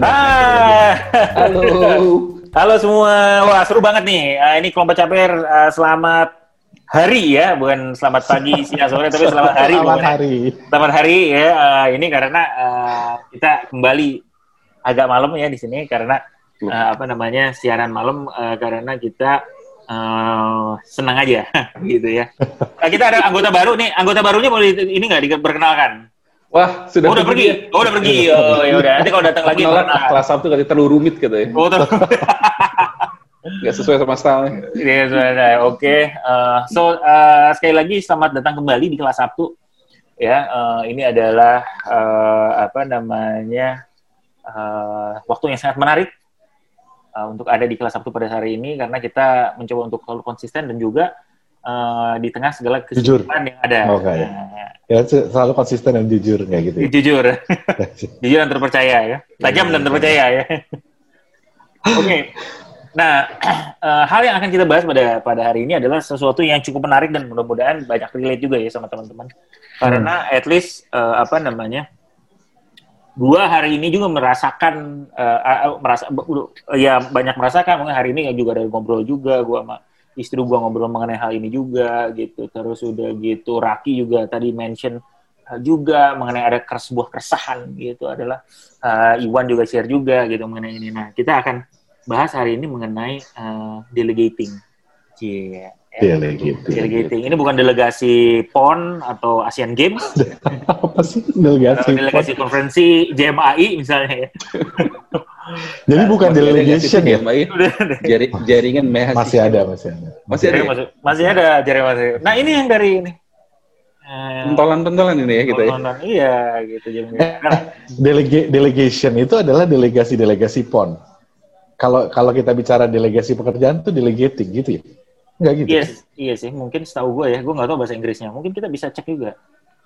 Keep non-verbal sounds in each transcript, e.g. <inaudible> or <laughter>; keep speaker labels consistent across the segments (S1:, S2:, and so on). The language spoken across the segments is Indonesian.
S1: udah.
S2: Ah.
S1: Halo.
S2: Halo semua. Wah, seru banget nih. Uh, ini kelompok caper uh, selamat hari ya, bukan selamat pagi, <laughs> siang, sore, tapi selamat hari.
S3: Selamat
S2: bukan
S3: hari.
S2: Selamat hari ya. Uh, ini karena uh, kita kembali agak malam ya di sini karena uh, apa namanya siaran malam uh, karena kita uh, senang aja <laughs> gitu ya. Uh, kita ada anggota baru nih. Anggota barunya boleh ini nggak diperkenalkan?
S1: Wah, sudah
S2: Oh, udah pergi. Oh, udah pergi. Oh, ya udah. Nanti kalau datang lagi perkenalkan.
S1: kelas Sabtu kali terlalu rumit katanya.
S2: Oh, terus. <laughs>
S1: Nggak sesuai sama style.
S2: Iya, sudah. Oke. Eh, so, eh, sekali lagi selamat datang kembali di kelas Sabtu. Ya, eh, ini adalah eh, apa namanya eh, waktu yang sangat menarik eh, untuk ada di kelas Sabtu pada hari ini karena kita mencoba untuk selalu konsisten dan juga eh, di tengah segala kesulitan yang ada.
S3: Oke.
S2: Nah,
S3: Ya se- selalu konsisten dan jujur kayak gitu. ya.
S2: jujur, <laughs> jujur dan terpercaya ya, tajam dan terpercaya ya. Oke. Nah, <clears throat> eh, hal yang akan kita bahas pada pada hari ini adalah sesuatu yang cukup menarik dan mudah-mudahan banyak relate juga ya sama teman-teman. Karena at least eh, apa namanya? Gua hari ini juga merasakan eh, eh, merasa ya banyak merasakan mungkin hari ini juga ada ngobrol juga gua sama istri gua ngobrol mengenai hal ini juga gitu. Terus udah gitu Raki juga tadi mention eh, juga mengenai ada kes- sebuah keresahan gitu adalah eh, Iwan juga share juga gitu mengenai ini. Nah, kita akan bahas hari ini mengenai eh, delegating. Cie.
S3: Delegating.
S2: Delegating. Ini bukan delegasi PON atau Asian Games, <laughs>
S3: Apa sih delegasi?
S2: atau delegasi konferensi JMAI misalnya ya. <laughs>
S3: Jadi bukan delegation
S1: nggak sih
S3: ya?
S1: PMI? Jari, jaringan mahasiswa.
S3: Masih ada, masih ada.
S1: Masih ada. Ya?
S2: masih, masih ada jari masih. Nah ini yang dari ini. Eh,
S1: Pentolan-pentolan ini ya gitu ya.
S2: Iya gitu. Jadi, Nah,
S3: Delega- delegation itu adalah delegasi-delegasi PON. Kalau kalau kita bicara delegasi pekerjaan itu delegating gitu ya? Enggak gitu.
S2: Yes, iya sih. Mungkin setahu gue ya, gue nggak tahu bahasa Inggrisnya. Mungkin kita bisa cek juga.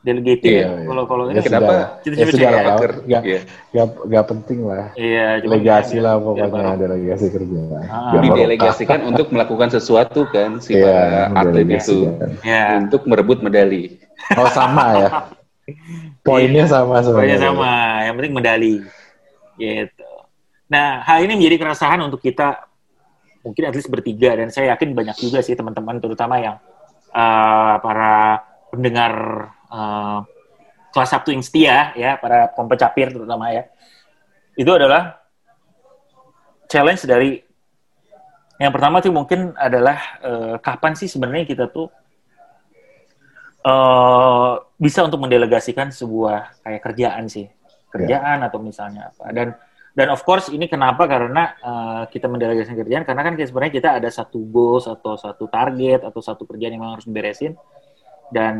S2: Delegating.
S1: Iya,
S2: ya.
S3: iya.
S2: Kalau kalau
S3: Ya
S2: ini
S3: sudah.
S1: Kenapa?
S2: Kita
S3: Ya sudah lah,
S2: ya.
S3: Nggak,
S1: Iya.
S3: nggak, nggak penting lah.
S2: Iya,
S3: Delegasi
S2: ya,
S3: lah
S2: ya,
S3: pokoknya
S2: baru.
S3: delegasi kerjaan.
S2: Ah.
S3: Biar.
S1: Didelegasikan untuk melakukan sesuatu kan si
S3: Iya,
S1: para atlet itu.
S2: Ya.
S1: untuk merebut medali.
S3: Oh sama ya. <laughs> Poinnya sama
S2: Pokoknya
S3: sebenarnya.
S2: sama, yang penting medali. Gitu. Nah, hal ini menjadi keresahan untuk kita mungkin at least bertiga dan saya yakin banyak juga sih teman-teman terutama yang uh, para pendengar uh, kelas Sabtu yang setia ya, para kompecapir terutama ya. Itu adalah challenge dari yang pertama tuh mungkin adalah uh, kapan sih sebenarnya kita tuh eh bisa untuk mendelegasikan sebuah kayak kerjaan sih. Kerjaan atau misalnya apa. Dan dan of course ini kenapa? Karena eh, kita mendelegasikan kerjaan. Karena kan sebenarnya kita ada satu goals atau satu target atau satu kerjaan yang memang harus beresin dan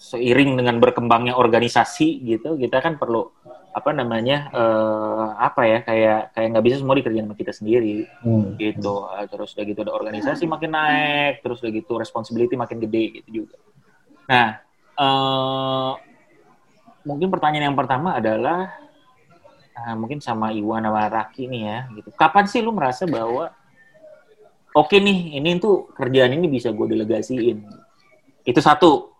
S2: seiring dengan berkembangnya organisasi gitu kita kan perlu apa namanya eh, apa ya kayak kayak nggak bisa semua dikerjain sama kita sendiri.
S3: Hmm.
S2: gitu. Eh, terus udah gitu ada organisasi makin naik terus udah gitu responsibility makin gede gitu juga. Nah eh mungkin pertanyaan yang pertama adalah eh, mungkin sama Iwan sama Raki nih ya gitu kapan sih lu merasa bahwa oke nih ini tuh kerjaan ini bisa gue delegasiin itu satu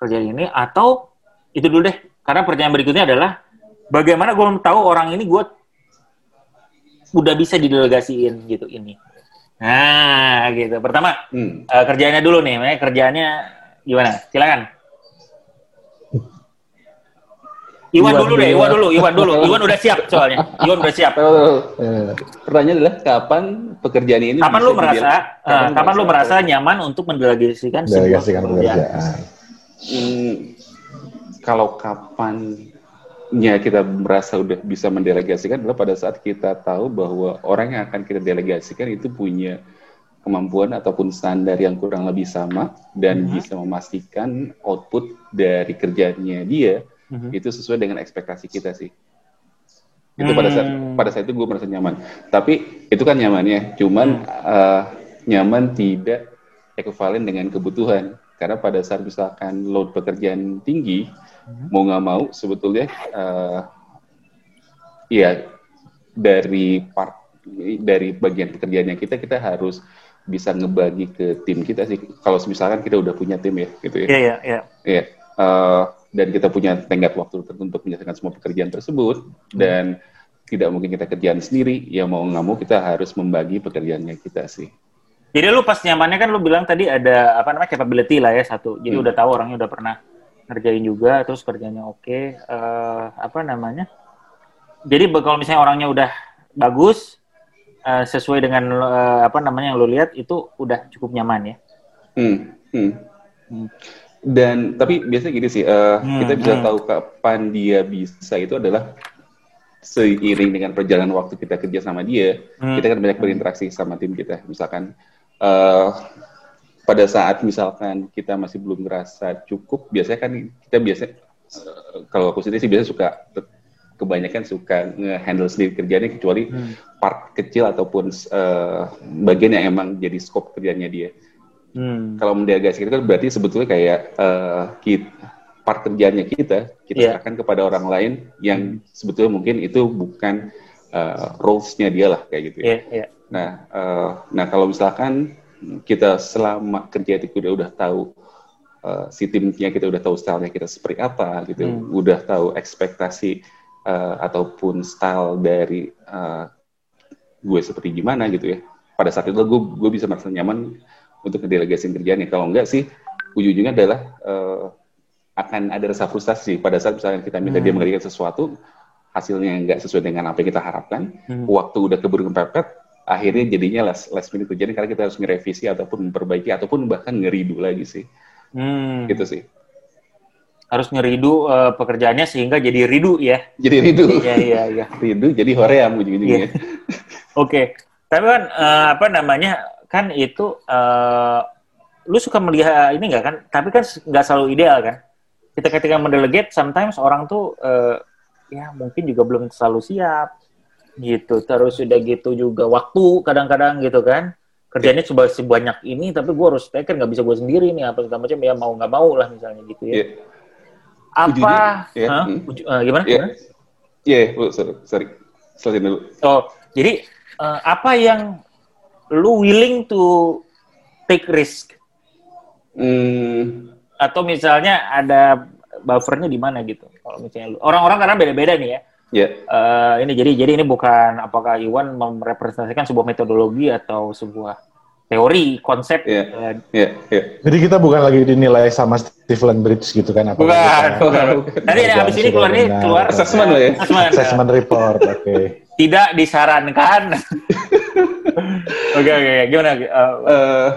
S2: kerjaan ini atau itu dulu deh karena pertanyaan berikutnya adalah bagaimana gue tahu orang ini gue udah bisa didelegasiin gitu ini. Nah, gitu. Pertama,
S1: Hmm.
S2: eh, kerjaannya dulu nih. Kerjaannya gimana? Silakan. Iwan,
S3: Iwan
S2: dulu deh. Iwan dulu, Iwan dulu. <laughs> Iwan udah siap soalnya. Iwan udah siap.
S3: Eh,
S1: Pertanyaan adalah kapan pekerjaan ini
S2: Kapan lu merasa, eh, kapan lu merasa nyaman untuk mendelegasikan sebuah pekerjaan?
S1: Hmm, kalau kapannya kita merasa udah bisa mendelegasikan adalah pada saat kita tahu bahwa orang yang akan kita delegasikan itu punya kemampuan ataupun standar yang kurang lebih sama dan
S2: Mhm.
S1: bisa memastikan output dari kerjanya dia
S2: Mhm.
S1: itu sesuai dengan ekspektasi kita sih. Itu pada saat
S2: Hmm.
S1: pada saat itu gue merasa nyaman. Tapi itu kan nyamannya, cuman eh, nyaman tidak ekivalen dengan kebutuhan. Karena pada saat misalkan load pekerjaan tinggi, mau nggak mau sebetulnya eh, ya dari part dari bagian pekerjaannya kita kita harus bisa ngebagi ke tim kita sih. Kalau misalkan kita udah punya tim ya, gitu ya.
S2: Iya, iya, iya.
S1: Dan kita punya tenggat waktu tertentu untuk menyelesaikan semua pekerjaan tersebut dan tidak mungkin kita kerjaan sendiri, ya mau nggak mau kita harus membagi pekerjaannya kita sih.
S2: Jadi lu pas nyamannya kan lu bilang tadi ada apa namanya capability lah ya satu. Jadi hmm. udah tahu orangnya udah pernah ngerjain juga, terus kerjanya oke. Okay. Uh, eh, apa namanya? Jadi kalau misalnya orangnya udah bagus, uh, sesuai dengan uh, apa namanya yang lu lihat itu udah cukup nyaman ya.
S1: Hmm. Hmm. hmm. Dan tapi biasanya gini sih, uh, hmm. kita bisa hmm. tahu kapan dia bisa itu adalah seiring dengan perjalanan waktu kita kerja sama dia, hmm. kita kan banyak berinteraksi sama tim kita. Misalkan uh, pada saat misalkan kita masih belum merasa cukup, biasanya kan kita biasa uh, kalau aku sendiri sih biasa suka kebanyakan suka nge-handle sendiri kerjanya kecuali hmm. part kecil ataupun uh, bagian yang emang jadi scope kerjanya dia. Hmm. Kalau mendelegasi itu kan berarti sebetulnya kayak uh, kita, part kerjanya kita kita yeah. serahkan kepada orang lain yang hmm. sebetulnya mungkin itu bukan uh, roles-nya dia lah kayak gitu ya. Yeah, yeah. Nah, uh, nah kalau misalkan kita selama kerja itu udah udah tahu uh, si timnya kita udah tahu stylenya kita seperti apa gitu, hmm. udah tahu ekspektasi uh, ataupun style dari uh, gue seperti gimana gitu ya. Pada saat itu gue gue bisa merasa nyaman untuk ngedelegasiin kerjaan ya. Kalau enggak sih ujung-ujungnya adalah uh, akan ada rasa frustasi pada saat misalnya kita minta hmm. dia mengerjakan sesuatu hasilnya nggak sesuai dengan apa yang kita harapkan, hmm. waktu udah keburu kepepet, akhirnya jadinya last, last minute kejadian karena kita harus ngerevisi ataupun memperbaiki ataupun bahkan ngeridu lagi sih. Hmm. Gitu sih.
S2: Harus ngeridu uh, pekerjaannya sehingga jadi ridu ya.
S1: Jadi ridu.
S2: Iya iya iya. <laughs>
S1: ridu jadi hoream ujung-ujungnya. Yeah.
S2: Oke. okay. Tapi kan uh, apa namanya? Kan itu uh, lu suka melihat ini enggak kan? Tapi kan nggak selalu ideal kan? Kita ketika mendelegate sometimes orang tuh uh, ya mungkin juga belum selalu siap gitu terus udah gitu juga waktu kadang-kadang gitu kan kerjanya coba sebanyak ini tapi gue harus take nggak bisa gue sendiri nih apa segala macam ya mau nggak mau lah misalnya gitu ya yeah. apa yeah. huh? uh, gimana
S1: Iya, yeah. yeah. sorry, sorry. Dulu.
S2: Oh, jadi uh, apa yang lu willing to take risk? Hmm. Atau misalnya ada buffernya di mana gitu? Kalau misalnya lu orang-orang karena beda-beda nih ya. Yeah. Ya. Uh, ini jadi jadi ini bukan apakah Iwan merepresentasikan sebuah metodologi atau sebuah teori konsep.
S1: Yeah. Uh, yeah. Yeah.
S3: Jadi kita bukan lagi dinilai sama Stephen Bridge gitu kan?
S2: Apa bukan, bukan. Nanti habis ini keluar ini keluar
S1: assessment ya.
S3: Assessment, assessment report, oke. Okay.
S2: Tidak disarankan. <laughs> Oke oke gimana? Uh,
S1: uh,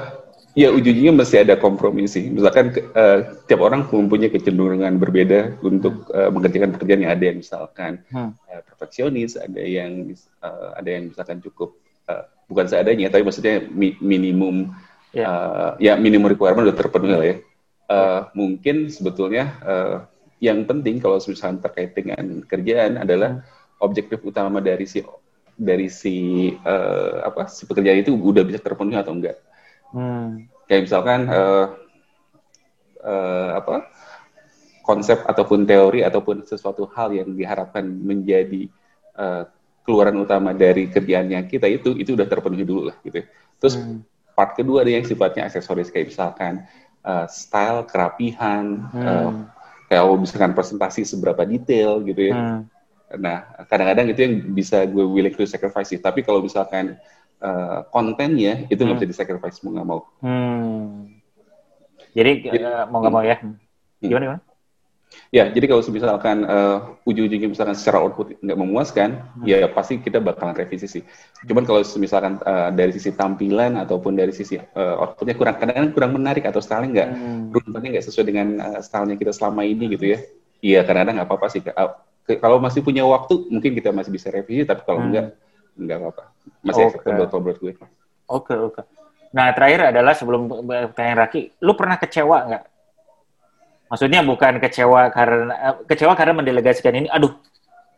S1: Ya ujung-ujungnya masih ada kompromi sih. Misalkan uh, tiap orang mempunyai kecenderungan berbeda untuk uh, mengerjakan pekerjaan yang ada yang misalkan hmm. uh, perfeksionis, ada yang uh, ada yang misalkan cukup uh, bukan seadanya, tapi maksudnya mi minimum yeah. Ya. uh, ya minimum requirement sudah terpenuhi lah ya. Uh, mungkin sebetulnya uh, yang penting kalau misalkan terkait dengan kerjaan adalah hmm. objektif utama dari si dari si uh, apa si pekerjaan itu udah bisa terpenuhi atau enggak. Hmm. Kayak misalkan uh, uh, apa konsep ataupun teori ataupun sesuatu hal yang diharapkan menjadi uh, keluaran utama dari kerjaannya kita itu itu udah terpenuhi dulu lah gitu. Ya. Terus hmm. part kedua ada yang sifatnya aksesoris kayak misalkan uh, style, kerapihan, hmm. uh, kayak misalkan presentasi seberapa detail gitu ya. Hmm. Nah, kadang-kadang itu yang bisa gue willing to sacrifice sih. Tapi kalau misalkan uh, kontennya itu nggak hmm. bisa disacrifice mau nggak mau. Hmm.
S2: Jadi uh, mau nggak mau ya? Hmm. Gimana gimana?
S1: Ya, jadi kalau misalkan uh, ujung-ujungnya misalkan secara output nggak memuaskan, hmm. ya pasti kita bakalan revisi sih. Cuman kalau misalkan uh, dari sisi tampilan ataupun dari sisi uh, outputnya kurang kadang-kadang kurang menarik atau style nggak, hmm. nggak sesuai dengan uh, stylenya kita selama ini gitu ya. Iya, kadang-kadang nggak apa-apa sih. Uh, kalau masih punya waktu, mungkin kita masih bisa revisi, tapi kalau hmm. enggak, enggak apa-apa. Masih okay. acceptable kalau menurut gue.
S2: Oke, okay, oke. Okay. Nah, terakhir adalah sebelum tanya Raki, lu pernah kecewa nggak? Maksudnya bukan kecewa karena eh, kecewa karena mendelegasikan ini, aduh,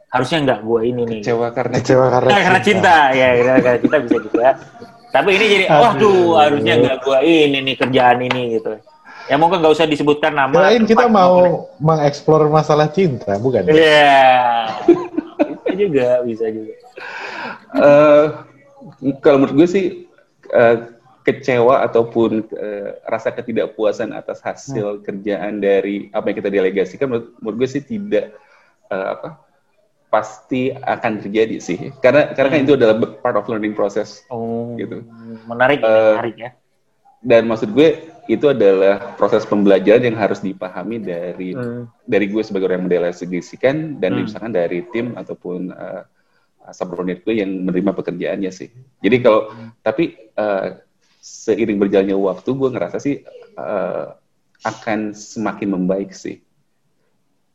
S2: harusnya nggak gue ini nih.
S1: Kecewa karena
S3: kecewa karena,
S2: nah, karena cinta. ya, karena cinta bisa juga. Ya. Tapi ini jadi, waduh, harusnya nggak gue ini nih kerjaan ini gitu. Ya mungkin nggak usah disebutkan nama.
S3: Lain kita mau mengeksplor masalah cinta, bukan?
S2: Iya. Yeah. bisa juga, bisa juga.
S1: Uh, kalau menurut gue sih uh, kecewa ataupun uh, rasa ketidakpuasan atas hasil hmm. kerjaan dari apa yang kita delegasikan menurut, menurut gue sih tidak uh, apa pasti akan terjadi sih karena karena kan
S2: Hmm.
S1: itu adalah part of learning process
S2: Oh,
S1: Gitu.
S2: menarik,
S1: Eh,
S2: menarik ya.
S1: dan maksud gue itu adalah proses pembelajaran yang harus dipahami dari
S2: Hmm.
S1: dari gue sebagai orang yang mendelegasikan dan
S2: Hmm.
S1: misalkan dari tim ataupun uh, subordinate gue yang menerima pekerjaannya sih. Jadi kalau tapi uh, seiring berjalannya waktu gue ngerasa sih uh, akan semakin membaik sih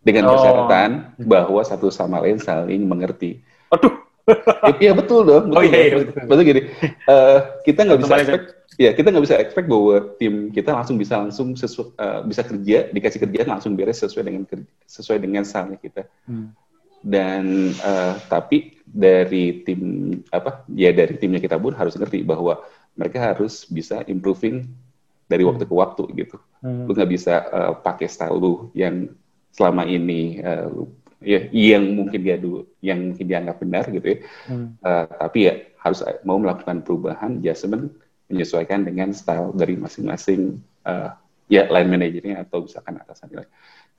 S1: dengan
S2: Oh.
S1: persyaratan bahwa satu sama lain saling mengerti.
S2: Aduh. <laughs>
S1: Iya betul dong.
S2: Oh,
S1: Betul,
S2: iya, iya,
S1: dong.
S2: betul.
S1: Betul gini. uh, kita nggak bisa expect ya kita nggak bisa expect bahwa tim kita langsung bisa langsung sesu, uh, bisa kerja dikasih kerjaan langsung beres sesuai dengan sesuai dengan stylenya kita
S2: Hmm.
S1: dan uh, tapi dari tim apa ya dari timnya kita pun harus ngerti bahwa mereka harus bisa improving dari waktu ke waktu gitu
S2: Hmm.
S1: lu nggak bisa uh, pakai style lu yang selama ini uh, ya yang mungkin dia dulu yang mungkin dianggap benar gitu ya.
S2: Hmm.
S1: Uh, tapi ya harus mau melakukan perubahan adjustment menyesuaikan dengan style dari masing-masing uh, ya line manajernya atau misalkan atasannya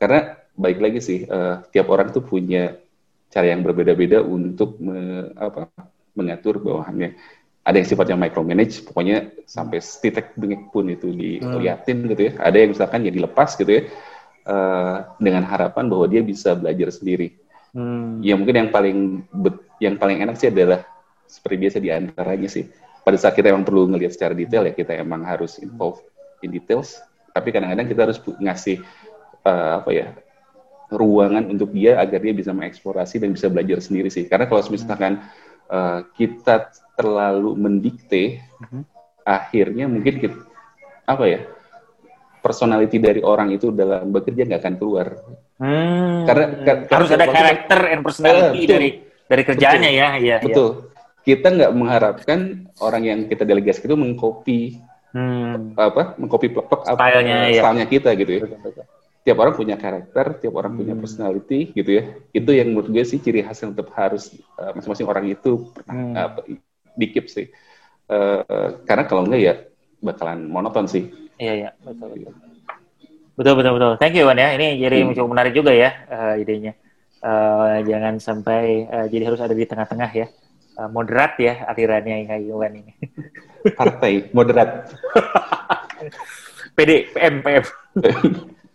S1: karena baik lagi sih uh, tiap orang tuh punya cara yang berbeda-beda untuk me- apa, mengatur bawahannya. Ada yang sifatnya micromanage pokoknya sampai titik bengek pun itu diliatin gitu ya. Ada yang misalkan ya dilepas gitu ya uh, dengan harapan bahwa dia bisa belajar sendiri.
S2: Hmm.
S1: ya mungkin yang paling yang paling enak sih adalah seperti biasa di antaranya sih. Pada saat kita emang perlu ngelihat secara detail ya kita emang harus involve in details. Tapi kadang-kadang kita harus ngasih eh, apa ya ruangan untuk dia agar dia bisa mengeksplorasi dan bisa belajar sendiri sih. Karena kalau misalkan eh, kita terlalu mendikte
S2: Mhm.
S1: akhirnya mungkin kita, apa ya personality dari orang itu dalam bekerja nggak akan keluar
S2: Hmm.
S1: Karena- kar-
S2: harus
S1: karena
S2: ada karakter and personality
S1: betul.
S2: dari dari kerjaannya ya, ya.
S1: Betul. Kita nggak mengharapkan orang yang kita delegasi itu mengcopy
S2: Hmm.
S1: apa, mengcopy plek-plek apa
S2: Stylenya, ya.
S1: stylenya kita gitu ya.
S2: Betul, betul.
S1: Tiap orang punya karakter, tiap orang punya
S2: Hmm.
S1: personality gitu ya. Itu yang menurut gue sih ciri khas yang tetap harus eh, masing-masing orang itu pernah
S2: Hmm.
S1: apa, dikip sih. Eh, karena kalau enggak ya bakalan monoton sih.
S2: Iya, iya, betul, betul. Betul, betul, betul. Thank you, Wan ya. Ini jadi
S1: Hmm.
S2: cukup menarik juga ya eh, idenya. Eh, jangan sampai eh, jadi harus ada di tengah-tengah ya. Eh, moderat ya alirannya kayak Wan ini. <laughs>
S1: Partai moderat.
S2: PD, PM, PM.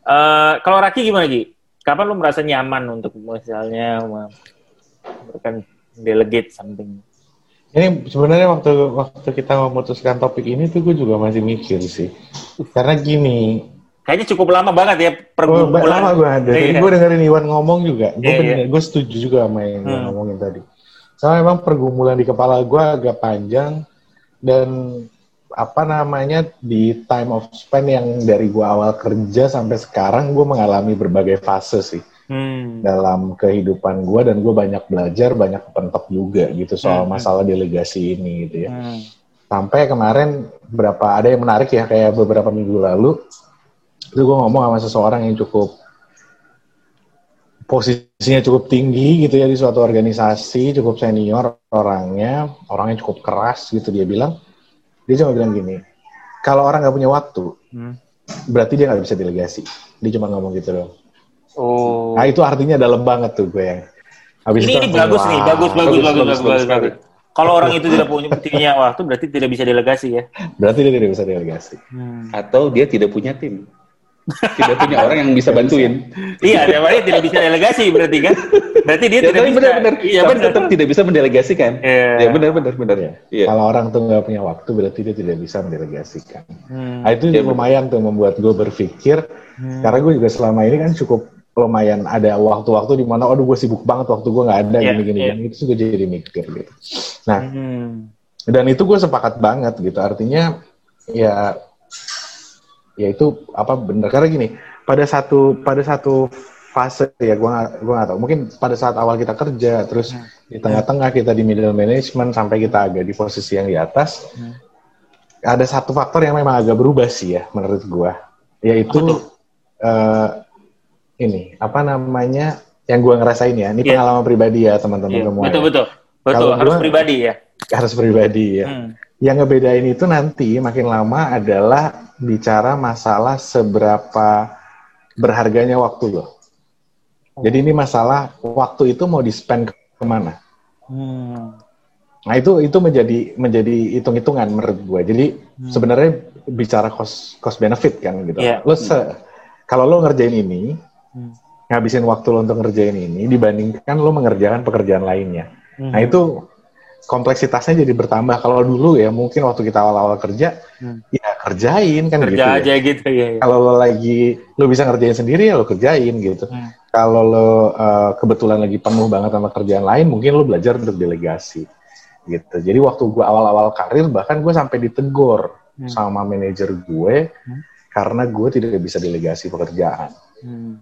S2: Eh, kalau Raki gimana Ki? Kapan lu merasa nyaman untuk misalnya memberikan delegate something?
S3: Ini sebenarnya waktu waktu kita memutuskan topik ini tuh gue juga masih mikir sih. Karena gini,
S2: Kayaknya cukup lama banget ya pergumulan.
S3: lama gue ada. Jadi
S2: Iya.
S3: gue dengerin Iwan ngomong juga. Gue
S2: Iya,
S3: bener, gue setuju juga sama yang
S2: Hmm.
S3: ngomongin tadi. Soalnya memang pergumulan di kepala gue agak panjang dan apa namanya di time of span yang dari gue awal kerja sampai sekarang gue mengalami berbagai fase sih
S2: Hmm.
S3: dalam kehidupan gue dan gue banyak belajar banyak pentok juga gitu soal
S2: Hmm.
S3: masalah delegasi ini gitu ya
S2: Hmm.
S3: sampai kemarin berapa ada yang menarik ya kayak beberapa minggu lalu itu gue ngomong sama seseorang yang cukup posisinya cukup tinggi gitu ya di suatu organisasi cukup senior orangnya orangnya cukup keras gitu dia bilang dia cuma bilang gini kalau orang nggak punya waktu
S2: Hmm.
S3: berarti dia nggak bisa delegasi dia cuma ngomong gitu doang
S2: Oh.
S3: nah itu artinya dalam banget tuh gue yang habis
S2: Ini,
S3: itu
S2: ini bagus nih,
S3: wah,
S2: bagus, bagus, bagus, bagus, bagus, bagus,
S1: sekali.
S2: Kalau orang itu tidak punya punya waktu, berarti tidak bisa delegasi ya.
S3: berarti dia tidak bisa delegasi
S1: Atau dia tidak punya tim. Tidak punya <laughs> orang yang bisa bantuin.
S2: Iya, dia berarti tidak bisa delegasi berarti kan? Berarti dia
S1: Ya,
S2: tidak bisa.
S1: benar-benar.
S2: Iya
S1: tapi
S2: benar.
S1: tetap tidak bisa mendelegasikan.
S2: Iya.
S1: Ya benar-benar benar.
S3: Iya.
S1: Iya.
S3: Kalau orang tuh nggak punya waktu berarti dia tidak bisa mendelegasikan.
S2: Hmm.
S3: Nah, itu
S1: Iya,
S3: lumayan tuh membuat gue berpikir
S2: Hmm.
S3: karena gue juga selama ini kan cukup lumayan ada waktu-waktu di mana aduh gue sibuk banget waktu gue nggak ada
S2: Iya,
S3: gini-gini gini. itu juga jadi mikir gitu. Nah
S2: Hmm.
S3: dan itu gue sepakat banget gitu artinya ya ya itu apa bener karena gini pada satu pada satu fase ya gue gue gak tahu mungkin pada saat awal kita kerja terus
S2: Hmm.
S3: di tengah-tengah kita di middle management sampai kita agak di posisi yang di atas
S2: Hmm.
S3: ada satu faktor yang memang agak berubah sih ya menurut gue yaitu ini apa namanya yang gue ngerasain ya ini
S2: Iya.
S3: pengalaman pribadi ya teman-teman
S2: Iya,
S3: semua
S2: betul
S3: ya.
S2: betul. Betul,
S3: Kalau
S2: harus
S3: gua-
S2: pribadi ya.
S3: harus pribadi ya
S2: Hmm.
S3: yang ngebedain itu nanti makin lama adalah bicara masalah seberapa berharganya waktu lo. Jadi ini masalah waktu itu mau di spend ke mana.
S2: Hmm.
S3: Nah itu itu menjadi menjadi hitung-hitungan menurut gue. Jadi
S2: Hmm.
S3: sebenarnya bicara cost cost benefit kan gitu.
S2: Iya.
S3: Lo se- kalau lo ngerjain ini,
S2: Hmm.
S3: ngabisin waktu lo untuk ngerjain ini dibandingkan lo mengerjakan pekerjaan lainnya.
S2: Hmm.
S3: Nah itu kompleksitasnya jadi bertambah. Kalau dulu ya mungkin waktu kita awal-awal kerja,
S2: Hmm.
S3: ya kerjain kan
S2: kerja
S3: gitu. ya.
S2: aja gitu ya. ya.
S3: Kalau lo lagi lo bisa ngerjain sendiri ya lo kerjain gitu.
S2: Hmm.
S3: Kalau lo uh, kebetulan lagi penuh banget sama kerjaan lain, mungkin lo belajar untuk delegasi gitu. Jadi waktu gue awal-awal karir bahkan gue sampai ditegur
S2: Hmm.
S3: sama manajer gue
S2: Hmm.
S3: karena gue tidak bisa delegasi pekerjaan.
S2: Hmm.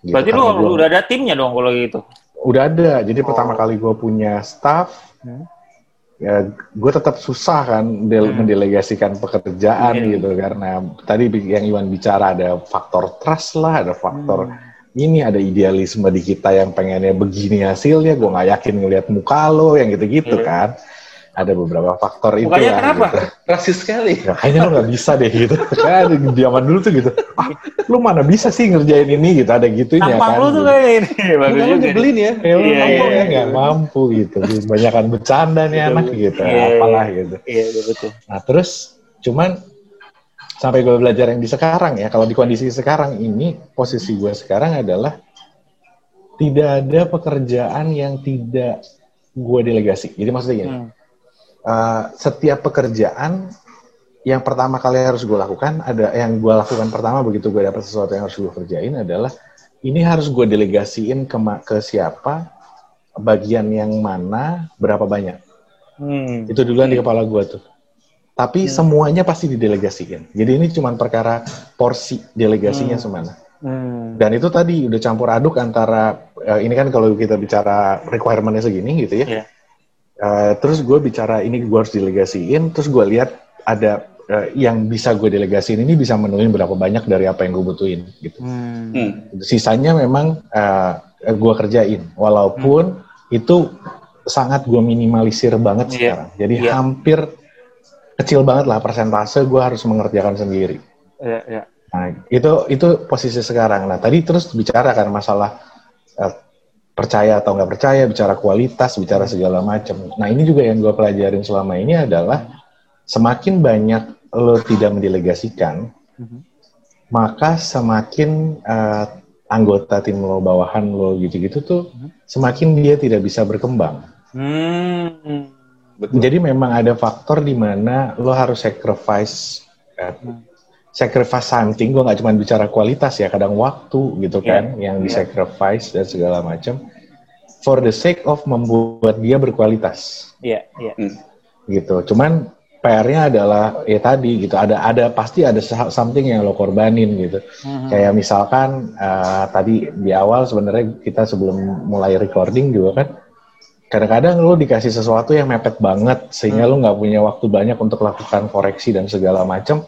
S3: Gitu.
S2: Berarti lu
S3: gua-
S2: udah ada timnya dong kalau gitu.
S3: udah ada. Jadi
S2: Oh.
S3: pertama kali gue punya staff,
S2: Hmm.
S3: ya gue tetap susah kan del-
S2: Hmm.
S3: mendelegasikan pekerjaan
S2: Iya.
S3: gitu karena tadi yang Iwan bicara ada faktor trust lah, ada faktor
S2: Hmm.
S3: ini ada idealisme di kita yang pengennya begini hasilnya, gue nggak yakin ngelihat muka lo yang gitu-gitu
S2: Iya.
S3: kan. Ada beberapa faktor itu
S2: Mukanya
S3: lah,
S2: kenapa?
S3: gitu.
S1: Rasis sekali.
S3: Ya, kayaknya lo nggak bisa deh gitu. <laughs> Kan di zaman dulu tuh gitu. Ah, lu mana bisa sih ngerjain ini gitu, ada gitunya
S2: Tampang
S3: kan.
S2: lu tuh
S3: gitu.
S2: kayak ini. Bagus
S1: Lu
S2: juga.
S1: nyebelin ya.
S3: Ya,
S2: Iya,
S3: mampu
S2: iya,
S3: ya
S2: iya.
S3: nggak mampu gitu. Banyakan bercanda nih anak gitu.
S2: Iya, iya,
S3: Apalah gitu.
S2: Iya, iya, betul.
S3: Nah terus cuman sampai gue belajar yang di sekarang ya. Kalau di kondisi sekarang ini posisi gue sekarang adalah tidak ada pekerjaan yang tidak gue delegasi. Jadi maksudnya gini,
S2: Hmm.
S3: Uh, setiap pekerjaan yang pertama kali harus gue lakukan ada yang gue lakukan pertama begitu gue dapat sesuatu yang harus gue kerjain adalah ini harus gue delegasiin ke ke siapa bagian yang mana berapa banyak
S2: Hmm.
S3: itu duluan di kepala gue tuh. Tapi semuanya pasti didelegasikan. Jadi ini cuma perkara porsi delegasinya
S2: Hmm.
S3: semana.
S2: Hmm.
S3: Dan itu tadi udah campur aduk antara eh, ini kan kalau kita bicara requirementnya segini gitu ya.
S2: Iya.
S3: Eh, terus gue bicara ini gue harus delegasiin. Terus gue lihat ada eh, yang bisa gue delegasiin ini bisa menuhin berapa banyak dari apa yang gue butuhin gitu.
S2: Hmm.
S1: Hmm.
S3: Sisanya memang eh, gue kerjain. Walaupun itu sangat gue minimalisir banget
S2: Iya.
S3: sekarang. Jadi
S2: Iya.
S3: hampir kecil banget lah persentase gue harus mengerjakan sendiri.
S2: Iya, iya.
S3: Nah, itu itu posisi sekarang. Nah, tadi terus bicara kan masalah eh, percaya atau nggak percaya, bicara kualitas, bicara segala macam. Nah, ini juga yang gue pelajarin selama ini adalah semakin banyak lo tidak mendelegasikan,
S2: Mhm.
S3: maka semakin eh, anggota tim lo, bawahan lo gitu-gitu tuh,
S2: Mhm.
S3: semakin dia tidak bisa berkembang.
S2: Hmm.
S1: Betul.
S3: Jadi memang ada faktor di mana lo harus sacrifice eh,
S2: Hmm.
S3: Sacrifice something. Gue nggak cuma bicara kualitas ya, kadang waktu gitu
S2: Iya,
S3: kan, yang di sacrifice dan segala macam. For the sake of membuat dia berkualitas
S2: Iya, iya.
S1: Hmm.
S3: gitu. Cuman PR-nya adalah ya tadi gitu. Ada ada pasti ada something yang lo korbanin gitu.
S2: Mhm.
S3: Kayak misalkan eh, tadi di awal sebenarnya kita sebelum mulai recording juga kan kadang-kadang lo dikasih sesuatu yang mepet banget sehingga lo nggak punya waktu banyak untuk lakukan koreksi dan segala macam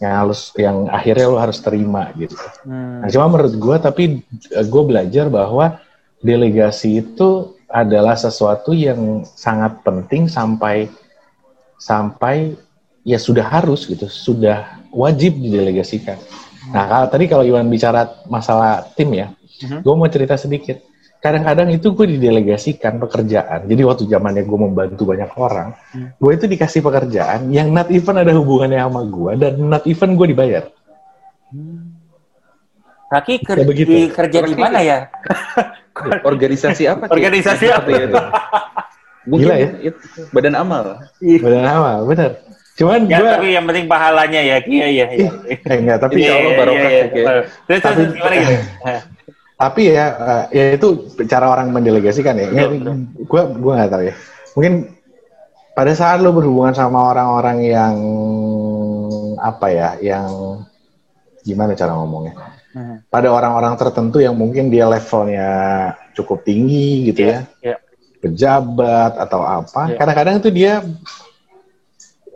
S3: yang harus yang akhirnya lo harus terima gitu.
S2: Hmm.
S3: Nah, cuma menurut gue tapi gue belajar bahwa delegasi itu adalah sesuatu yang sangat penting sampai sampai ya sudah harus gitu, sudah wajib didelegasikan. Nah, kalau tadi kalau Iwan bicara masalah tim ya,
S2: Mhm.
S3: gue mau cerita sedikit. Kadang-kadang itu gue didelegasikan pekerjaan. Jadi waktu zamannya gue membantu banyak orang,
S2: Hmm.
S3: gue itu dikasih pekerjaan yang not even ada hubungannya sama gue dan not even gue dibayar.
S2: Raki ker-
S3: Ya, begitu.
S2: di- kerja di mana ya? <laughs>
S1: Organisasi apa?
S2: Organisasi apa?
S1: Seperti itu. Mungkin
S3: Gila ya?
S1: itu badan amal.
S3: Benar apa? Benar. Cuman
S2: Ya,
S3: gue
S2: tapi yang penting pahalanya ya, Iya, iya, iya.
S3: eh, enggak, tapi
S1: Insya Allah barokah ya, Ki.
S2: Terus, terus,
S3: Tapi-
S2: terus gimana gitu? <laughs>
S3: tapi ya eh, ya itu cara orang mendelegasikan ya. Gue gue nggak tahu ya. Mungkin pada saat lo berhubungan sama orang-orang yang apa ya, yang gimana cara ngomongnya?
S2: Mhm.
S3: Pada orang-orang tertentu yang mungkin dia levelnya cukup tinggi gitu ya,
S2: Iya.
S3: pejabat atau apa.
S2: Iya.
S3: Kadang-kadang tuh dia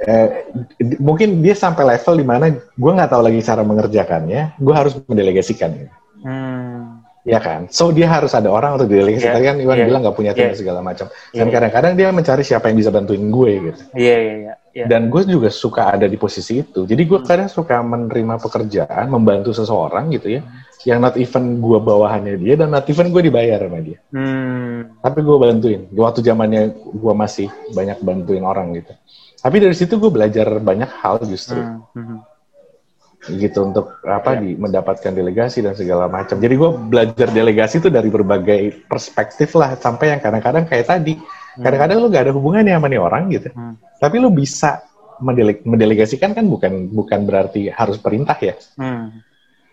S3: eh, mungkin dia sampai level di mana gue nggak tahu lagi cara mengerjakannya, gue harus mendelegasikan.
S2: Hmm.
S3: Ya kan? So dia harus ada orang untuk delegasi.
S2: Iya,
S3: Tadi kan Iwan
S2: iya,
S3: bilang nggak punya tim
S2: iya.
S3: segala macam.
S2: Iya.
S3: Dan kadang-kadang dia mencari siapa yang bisa bantuin gue gitu.
S2: Iya, iya, iya.
S3: Yeah. Dan gue juga suka ada di posisi itu. Jadi gue hmm. kadang suka menerima pekerjaan, membantu seseorang gitu ya, hmm. yang not even gue bawahannya dia dan not even gue dibayar sama dia. Hmm. Tapi gue bantuin. Waktu zamannya gue masih banyak bantuin orang gitu. Tapi dari situ gue belajar banyak hal justru. Hmm. Hmm. Gitu untuk apa yeah. di mendapatkan delegasi dan segala macam. Jadi gue belajar delegasi itu dari berbagai perspektif lah sampai yang kadang-kadang kayak tadi Hmm. Kadang-kadang lu gak ada hubungannya sama nih orang gitu. Hmm. Tapi lu bisa mendeleg mendelegasikan kan bukan bukan berarti harus perintah ya. Hmm.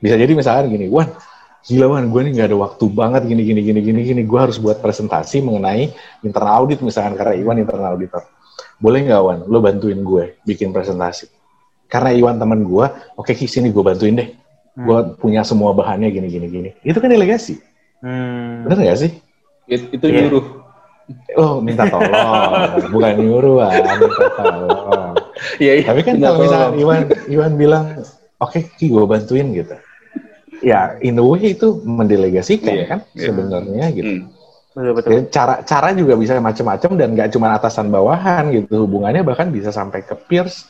S3: Bisa jadi misalkan gini, Wan, gila Wan, gue nih gak ada waktu banget gini gini gini gini gini. Gue harus buat presentasi mengenai internal audit misalkan karena Iwan internal auditor. Boleh nggak Wan, lo bantuin gue bikin presentasi? Karena Iwan teman gue, oke okay, sini gue bantuin deh. Hmm. Gue punya semua bahannya gini gini gini. Itu kan delegasi. Hmm. Bener gak sih?
S1: It, itu yeah. nyuruh
S3: Oh, minta tolong, <laughs> bukan nyuruh, ah, minta tolong. Iya, iya. Tapi kan kalau misalnya Iwan Iwan bilang, oke, okay, gue bantuin gitu. Ya, in a way itu mendelegasikan yeah, kan yeah. sebenarnya gitu. Hmm. Betul, betul. Cara cara juga bisa macam-macam dan nggak cuma atasan bawahan gitu. Hubungannya bahkan bisa sampai ke peers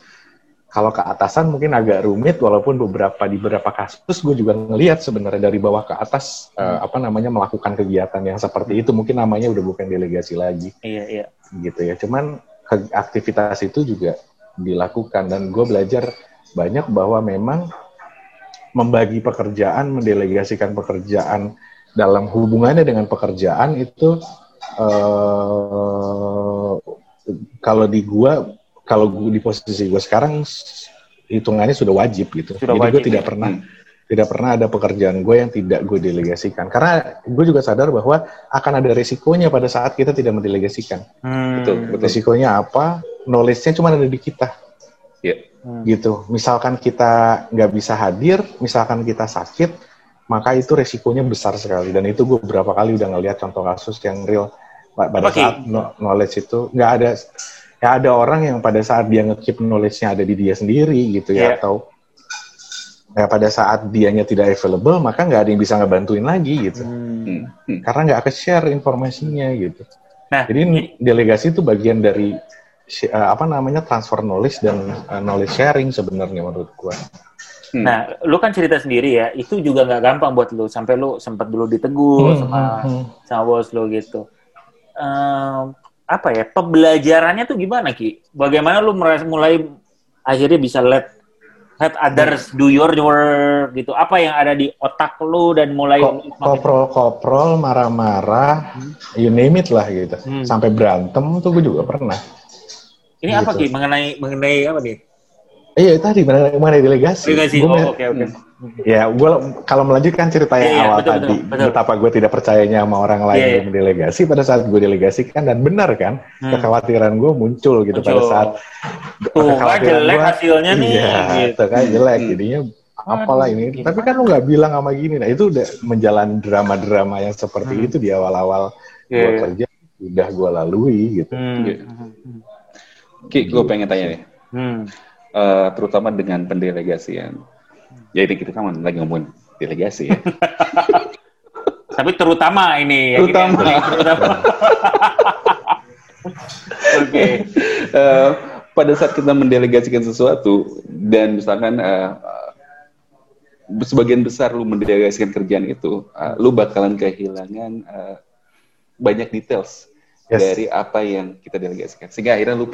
S3: kalau ke atasan mungkin agak rumit walaupun beberapa di beberapa kasus gue juga ngelihat sebenarnya dari bawah ke atas hmm. uh, apa namanya melakukan kegiatan yang seperti itu. Mungkin namanya udah bukan delegasi lagi.
S2: Iya iya.
S3: Gitu ya. Cuman aktivitas itu juga dilakukan. Dan gue belajar banyak bahwa memang membagi pekerjaan mendelegasikan pekerjaan dalam hubungannya dengan pekerjaan itu uh, kalau di gue kalau gue di posisi gue sekarang hitungannya sudah wajib gitu. Sudah Jadi gue tidak ya? pernah hmm. tidak pernah ada pekerjaan gue yang tidak gue delegasikan. Karena gue juga sadar bahwa akan ada resikonya pada saat kita tidak mendelegasikan. Hmm. Betul, betul. Resikonya apa? Knowledge-nya cuma ada di kita. Yeah. Hmm. Gitu. Misalkan kita nggak bisa hadir, misalkan kita sakit, maka itu resikonya besar sekali. Dan itu gue beberapa kali udah ngeliat contoh kasus yang real pada okay. saat knowledge itu nggak ada ya ada orang yang pada saat dia ngekip knowledge-nya ada di dia sendiri gitu ya yeah. atau ya pada saat dianya tidak available maka nggak ada yang bisa ngebantuin lagi gitu hmm. Hmm. karena nggak ke share informasinya gitu nah jadi delegasi itu bagian dari uh, apa namanya transfer knowledge dan uh, knowledge sharing sebenarnya menurut gua
S2: Hmm. Nah, lu kan cerita sendiri ya, itu juga nggak gampang buat lu sampai lu sempat dulu ditegur hmm, sama hmm, hmm. sama bos lu gitu. Uh, apa ya pembelajarannya tuh gimana ki? Bagaimana lu mulai akhirnya bisa let let others do your work gitu? Apa yang ada di otak lu dan mulai
S3: koprol koprol marah-marah, hmm. you name it lah gitu, hmm. sampai berantem tuh gue juga pernah.
S2: Ini gitu. apa ki? Mengenai mengenai apa nih?
S3: Iya tadi mengenai delegasi.
S2: Delegasi. oh, oke oke. Hmm.
S3: Ya, gue kalau melanjutkan cerita yang yeah, awal betul, tadi, betul, betul. betapa gue tidak percayanya sama orang lain yeah, yang delegasi pada saat gue delegasikan dan benar kan, hmm. kekhawatiran gue muncul gitu muncul. pada saat
S2: Tuh, kan jelek gua, hasilnya nih. Iya,
S3: gitu. kan jelek, hmm. jadinya apalah ini. Gimana? Tapi kan lu nggak bilang sama gini, nah itu udah menjalani drama-drama yang seperti hmm. itu di awal-awal yeah. gue kerja, udah gue lalui gitu. Hmm.
S1: Gitu. Ki, gue pengen tanya nih. Hmm. Uh, terutama dengan pendelegasian Ya ini kita kan lagi ngomongin delegasi ya. <laughs>
S2: Tapi terutama ini
S1: ya, terutama. Ya, terutama. <laughs> Oke. Okay. Uh, eh, pada saat kita mendelegasikan sesuatu dan misalkan uh, sebagian besar lu mendelegasikan kerjaan itu, uh, lu bakalan kehilangan uh, banyak details yes. dari apa yang kita delegasikan. Sehingga akhirnya lu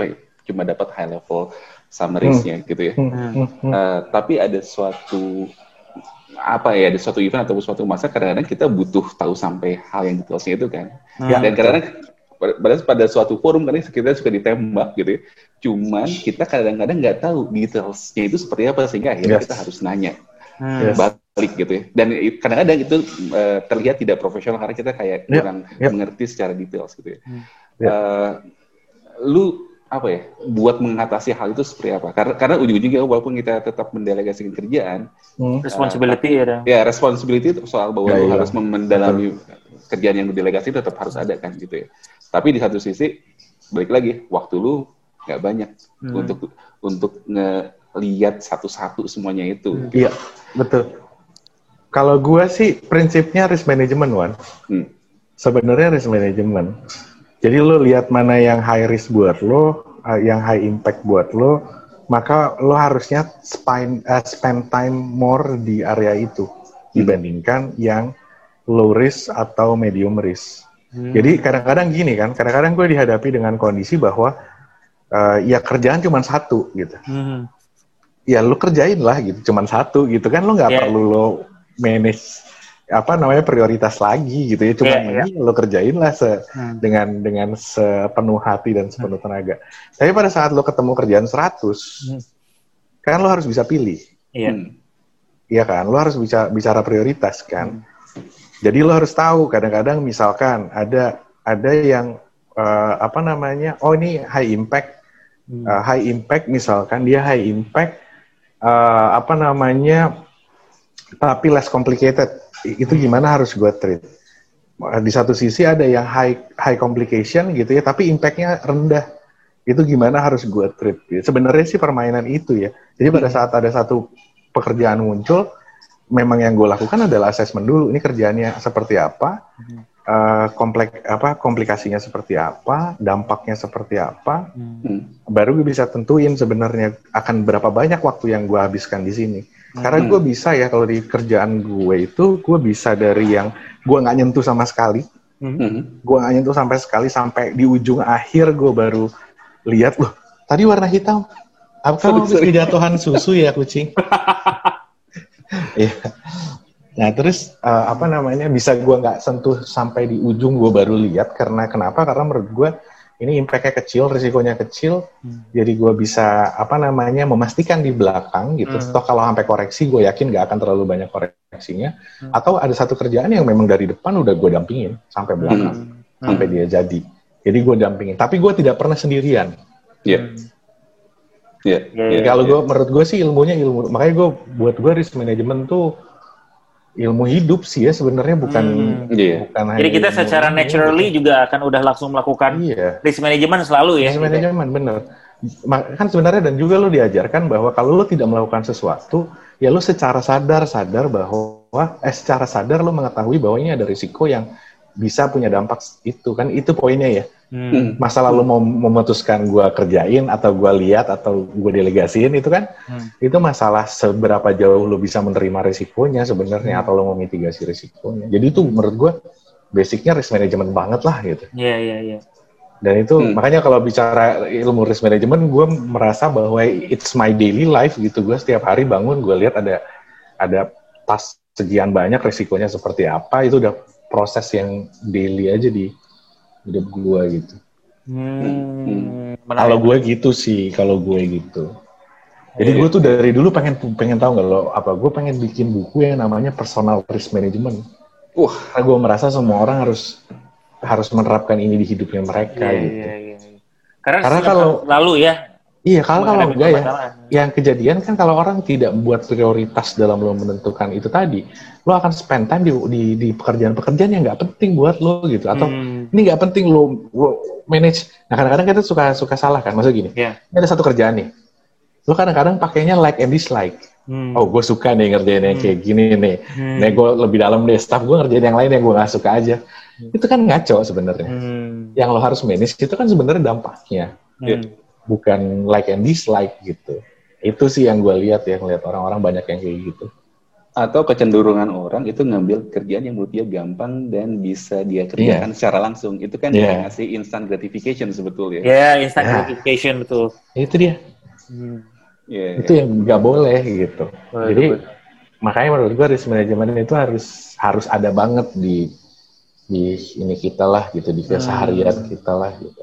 S1: cuma dapat high level summaries-nya hmm. gitu ya. Hmm. Hmm. Uh, tapi ada suatu apa ya ada suatu event atau suatu masa kadang-kadang kita butuh tahu sampai hal yang detailsnya itu kan. Hmm. Dan kadang-kadang pada pada suatu forum kan kita suka ditembak gitu ya. Cuman kita kadang-kadang nggak tahu detailsnya itu seperti apa sehingga akhirnya yes. kita harus nanya. Hmm. balik gitu ya dan kadang-kadang itu uh, terlihat tidak profesional karena kita kayak yep. kurang yep. mengerti secara details gitu ya. Hmm. Yep. Uh, lu apa ya buat mengatasi hal itu seperti apa karena karena ujung-ujungnya walaupun kita tetap mendelegasikan kerjaan
S2: hmm. responsibility uh,
S1: ya ya responsibility soal bahwa ya, ya. harus mendalami Betul. kerjaan yang didelegasi tetap harus ada kan gitu ya tapi di satu sisi balik lagi waktu lu nggak banyak hmm. untuk untuk ngelihat satu-satu semuanya itu
S3: iya betul kalau gua sih prinsipnya risk management one hmm. sebenarnya risk management jadi lo lihat mana yang high risk buat lo, uh, yang high impact buat lo, maka lo harusnya spend, uh, spend time more di area itu dibandingkan yang low risk atau medium risk. Hmm. Jadi kadang-kadang gini kan, kadang-kadang gue dihadapi dengan kondisi bahwa uh, ya kerjaan cuma satu gitu. Hmm. Ya lo kerjain lah gitu, cuma satu gitu kan lo nggak yeah. perlu lo manage apa namanya prioritas lagi gitu ya cuma yeah, ini yeah. lo kerjain lah se hmm. dengan dengan sepenuh hati dan sepenuh hmm. tenaga tapi pada saat lo ketemu kerjaan 100 hmm. kan lo harus bisa pilih iya yeah. iya kan lo harus bisa bicara prioritas kan hmm. jadi lo harus tahu kadang-kadang misalkan ada ada yang uh, apa namanya oh ini high impact hmm. uh, high impact misalkan dia high impact uh, apa namanya tapi less complicated itu gimana harus gue treat? Di satu sisi ada yang high high complication gitu ya tapi impactnya rendah. Itu gimana harus gue treat? Gitu. sebenarnya sih permainan itu ya. Jadi pada saat ada satu pekerjaan muncul memang yang gue lakukan adalah assessment dulu ini kerjaannya seperti apa uh, komplek apa komplikasinya seperti apa dampaknya seperti apa. Hmm. baru gue bisa tentuin sebenarnya akan berapa banyak waktu yang gue habiskan di sini karena gue hmm. bisa ya kalau di kerjaan gue itu gue bisa dari yang gue nggak nyentuh sama sekali, hmm. gue nggak nyentuh sampai sekali sampai di ujung akhir gue baru lihat loh tadi warna hitam. Apa kamu habis kejatuhan susu ya kucing? <laughs> Iya. nah terus uh, apa namanya bisa gue nggak sentuh sampai di ujung gue baru lihat karena kenapa? Karena menurut gue ini impactnya kecil, risikonya kecil, hmm. jadi gue bisa apa namanya memastikan di belakang gitu. Hmm. Toh kalau sampai koreksi, gue yakin gak akan terlalu banyak koreksinya. Hmm. Atau ada satu kerjaan yang memang dari depan udah gue dampingin sampai belakang, hmm. Hmm. sampai dia jadi. Jadi gue dampingin. Tapi gue tidak pernah sendirian.
S1: Iya. Yeah.
S3: Iya. Yeah. Yeah, kalau yeah. gue menurut gue sih ilmunya ilmu. Makanya gue buat gue risk management tuh ilmu hidup sih ya sebenarnya bukan hmm.
S2: yeah. bukan Jadi kita secara naturally gitu. juga akan udah langsung melakukan yeah. risk management selalu ya.
S3: Risk gitu. management bener. Kan sebenarnya dan juga lo diajarkan bahwa kalau lo tidak melakukan sesuatu, ya lo secara sadar sadar bahwa eh secara sadar lo mengetahui bahwa ini ada risiko yang bisa punya dampak itu kan itu poinnya ya hmm. masa lalu mau memutuskan gue kerjain atau gue lihat atau gue delegasiin itu kan hmm. itu masalah seberapa jauh lo bisa menerima risikonya sebenarnya hmm. atau lo mau mitigasi risikonya jadi itu menurut gue basicnya risk management banget lah gitu
S2: iya yeah, iya yeah, iya yeah.
S3: dan itu hmm. makanya kalau bicara ilmu risk management gue merasa bahwa it's my daily life gitu gue setiap hari bangun gue lihat ada ada tas sekian banyak risikonya seperti apa itu udah proses yang daily aja di hidup gue gitu. Hmm, hmm. Kalau gue gitu sih, kalau gue gitu. Jadi gue tuh dari dulu pengen pengen tahu nggak lo apa? Gue pengen bikin buku yang namanya personal risk management. Uh, karena gue merasa semua orang harus harus menerapkan ini di hidupnya mereka yeah, gitu. Yeah, yeah.
S2: Karena, Karena kalau lalu ya
S3: Iya, kalau kalau enggak ya, yang kejadian kan kalau orang tidak buat prioritas dalam lo menentukan itu tadi, lo akan spend time di di, di pekerjaan-pekerjaan yang nggak penting buat lo gitu, atau hmm. ini nggak penting lo, lo manage. Nah kadang-kadang kita suka suka salah kan, maksud gini, yeah. ini ada satu kerjaan nih, lo kadang-kadang pakainya like and dislike. Hmm. Oh, gue suka nih ngerjain yang hmm. kayak gini nih. Hmm. Nih gue lebih dalam deh, staff gue ngerjain yang lain yang gue gak suka aja. Hmm. Itu kan ngaco sebenarnya. Hmm. Yang lo harus manage itu kan sebenarnya dampaknya. Hmm. Bukan like and dislike gitu. Itu sih yang gue lihat ya, ngeliat orang-orang banyak yang kayak gitu.
S1: Atau kecenderungan orang itu ngambil kerjaan yang menurut dia gampang dan bisa dia kerjakan yeah. secara langsung. Itu kan yeah. dia ngasih instant gratification sebetulnya.
S2: Ya, yeah, instant yeah. gratification betul.
S3: Itu dia. Hmm. Yeah, itu yeah. yang nggak boleh gitu. Oh, Jadi betul. makanya menurut gue risk management itu harus harus ada banget di di ini kita lah gitu di keseharian hmm. kita lah gitu.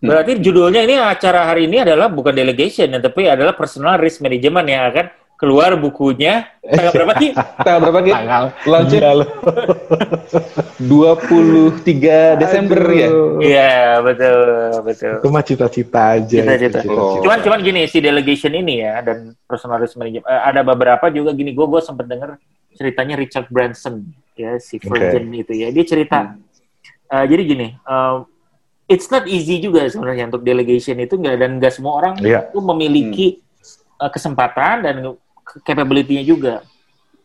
S2: Berarti judulnya ini acara hari ini adalah bukan delegation ya, tapi adalah personal risk management ya kan? Keluar bukunya tanggal berapa sih? <laughs>
S1: tanggal berapa sih? Tanggal launching 23 Desember ya.
S2: Iya, betul, betul.
S3: Itu mah cita-cita aja. Cita-cita.
S2: Oh. Cuman cuman gini si delegation ini ya dan personal risk management uh, ada beberapa juga gini gue gue sempat dengar ceritanya Richard Branson ya si Virgin okay. itu ya. Dia cerita hmm. uh, jadi gini, uh, it's not easy juga sebenarnya untuk delegation itu nggak dan nggak semua orang yeah. itu memiliki hmm. uh, kesempatan dan capability-nya juga.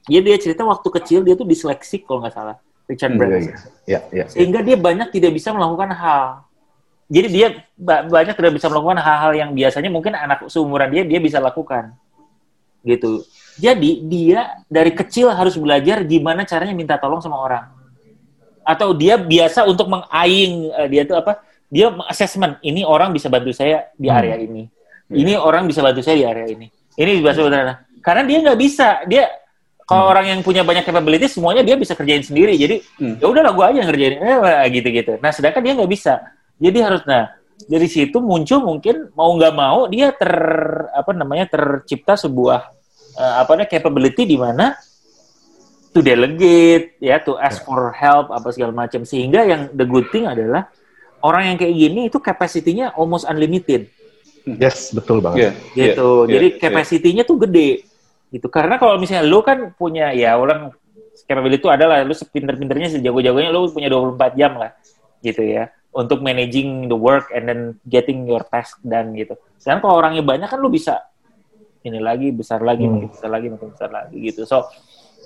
S2: Jadi dia cerita waktu kecil dia tuh disleksik kalau nggak salah Richard hmm, Branson. Yeah, yeah, yeah, Sehingga dia banyak tidak bisa melakukan hal. jadi dia banyak tidak bisa melakukan hal-hal yang biasanya mungkin anak seumuran dia dia bisa lakukan gitu jadi dia dari kecil harus belajar gimana caranya minta tolong sama orang atau dia biasa untuk mengaing uh, dia tuh apa dia assessment ini orang bisa bantu saya di hmm. area ini hmm. ini orang bisa bantu saya di area ini ini biasa hmm. karena dia nggak bisa dia kalau hmm. orang yang punya banyak capabilities semuanya dia bisa kerjain sendiri jadi hmm. ya udahlah gue aja yang ngerjain eh, gitu gitu nah sedangkan dia nggak bisa jadi harus nah dari situ muncul mungkin mau nggak mau dia ter apa namanya tercipta sebuah uh, apa namanya capability di mana to delegate ya to ask for help apa segala macam sehingga yang the good thing adalah orang yang kayak gini itu capacity-nya almost unlimited.
S3: Yes, betul banget.
S2: Yeah, gitu. Yeah, Jadi yeah, capacity-nya tuh gede. Gitu. Karena kalau misalnya lu kan punya ya orang capability itu adalah lu sepinter-pinternya sejago-jagonya lu punya 24 jam lah gitu ya untuk managing the work and then getting your task done gitu. Sekarang kalau orangnya banyak kan lu bisa ini lagi besar lagi, hmm. makin besar lagi, makin besar lagi gitu. So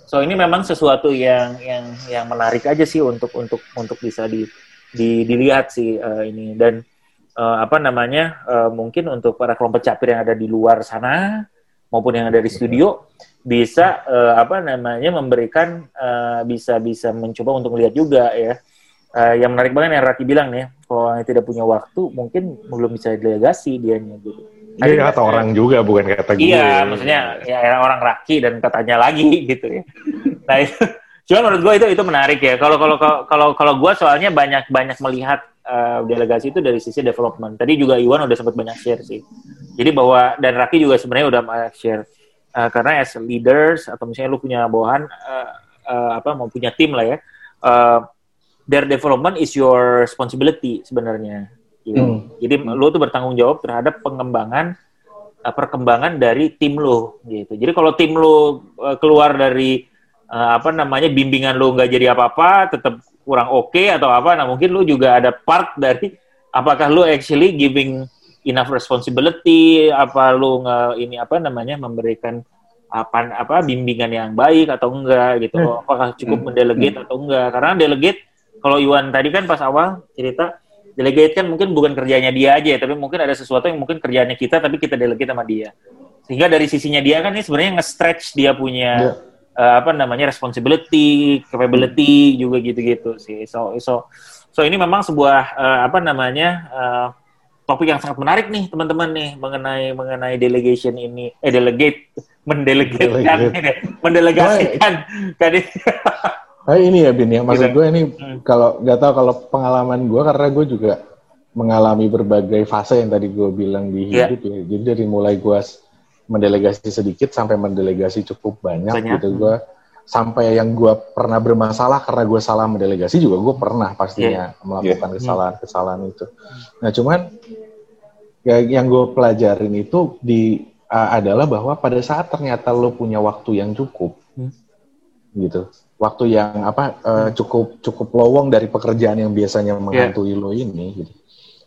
S2: so ini memang sesuatu yang yang yang menarik aja sih untuk untuk untuk bisa di, di dilihat sih uh, ini dan uh, apa namanya uh, mungkin untuk para kelompok capir yang ada di luar sana maupun yang ada di studio bisa uh, apa namanya memberikan uh, bisa bisa mencoba untuk melihat juga ya uh, yang menarik banget yang Raki bilang nih, kalau yang tidak punya waktu mungkin belum bisa delegasi dia gitu.
S3: Iya kata orang juga bukan kata gue.
S2: Iya, maksudnya ya orang Raki dan katanya lagi <laughs> gitu ya. Nah itu, cuma menurut gue itu itu menarik ya. Kalau kalau kalau kalau gue soalnya banyak banyak melihat uh, delegasi itu dari sisi development. Tadi juga Iwan udah sempat banyak share sih. Jadi bahwa dan Raki juga sebenarnya udah banyak share. Uh, karena as leaders atau misalnya lu punya bawahan uh, uh, apa mau punya tim lah ya. Uh, their development is your responsibility sebenarnya. Gitu. Hmm. Jadi lo tuh bertanggung jawab terhadap pengembangan uh, perkembangan dari tim lo gitu. Jadi kalau tim lo uh, keluar dari uh, apa namanya bimbingan lo nggak jadi apa-apa, tetap kurang oke okay atau apa, nah mungkin lo juga ada part dari apakah lo actually giving enough responsibility, apa lo nggak ini apa namanya memberikan apa apa bimbingan yang baik atau enggak gitu. Hmm. Apakah cukup hmm. mendelegate atau enggak? Karena delegate kalau Iwan tadi kan pas awal cerita delegate kan mungkin bukan kerjanya dia aja, tapi mungkin ada sesuatu yang mungkin kerjanya kita, tapi kita delegate sama dia. Sehingga dari sisinya dia kan ini sebenarnya nge-stretch dia punya yeah. Uh, apa namanya responsibility, capability juga gitu-gitu sih. So so so ini memang sebuah uh, apa namanya uh, topik yang sangat menarik nih teman-teman nih mengenai mengenai delegation ini eh delegate mendelegatkan mendelegasikan kan
S3: Nah, ini ya Bin, yang maksud gue ini hmm. kalau nggak tahu kalau pengalaman gue karena gue juga mengalami berbagai fase yang tadi gue bilang di hidup yeah. ya. Jadi dari mulai gue mendelegasi sedikit sampai mendelegasi cukup banyak, banyak. gitu gue sampai yang gue pernah bermasalah karena gue salah mendelegasi juga gue pernah pastinya yeah. melakukan kesalahan-kesalahan itu. Nah cuman ya, yang gue pelajarin itu di uh, adalah bahwa pada saat ternyata lo punya waktu yang cukup, hmm. gitu waktu yang apa uh, cukup cukup lowong dari pekerjaan yang biasanya iya. menghantui yeah. lo ini gitu.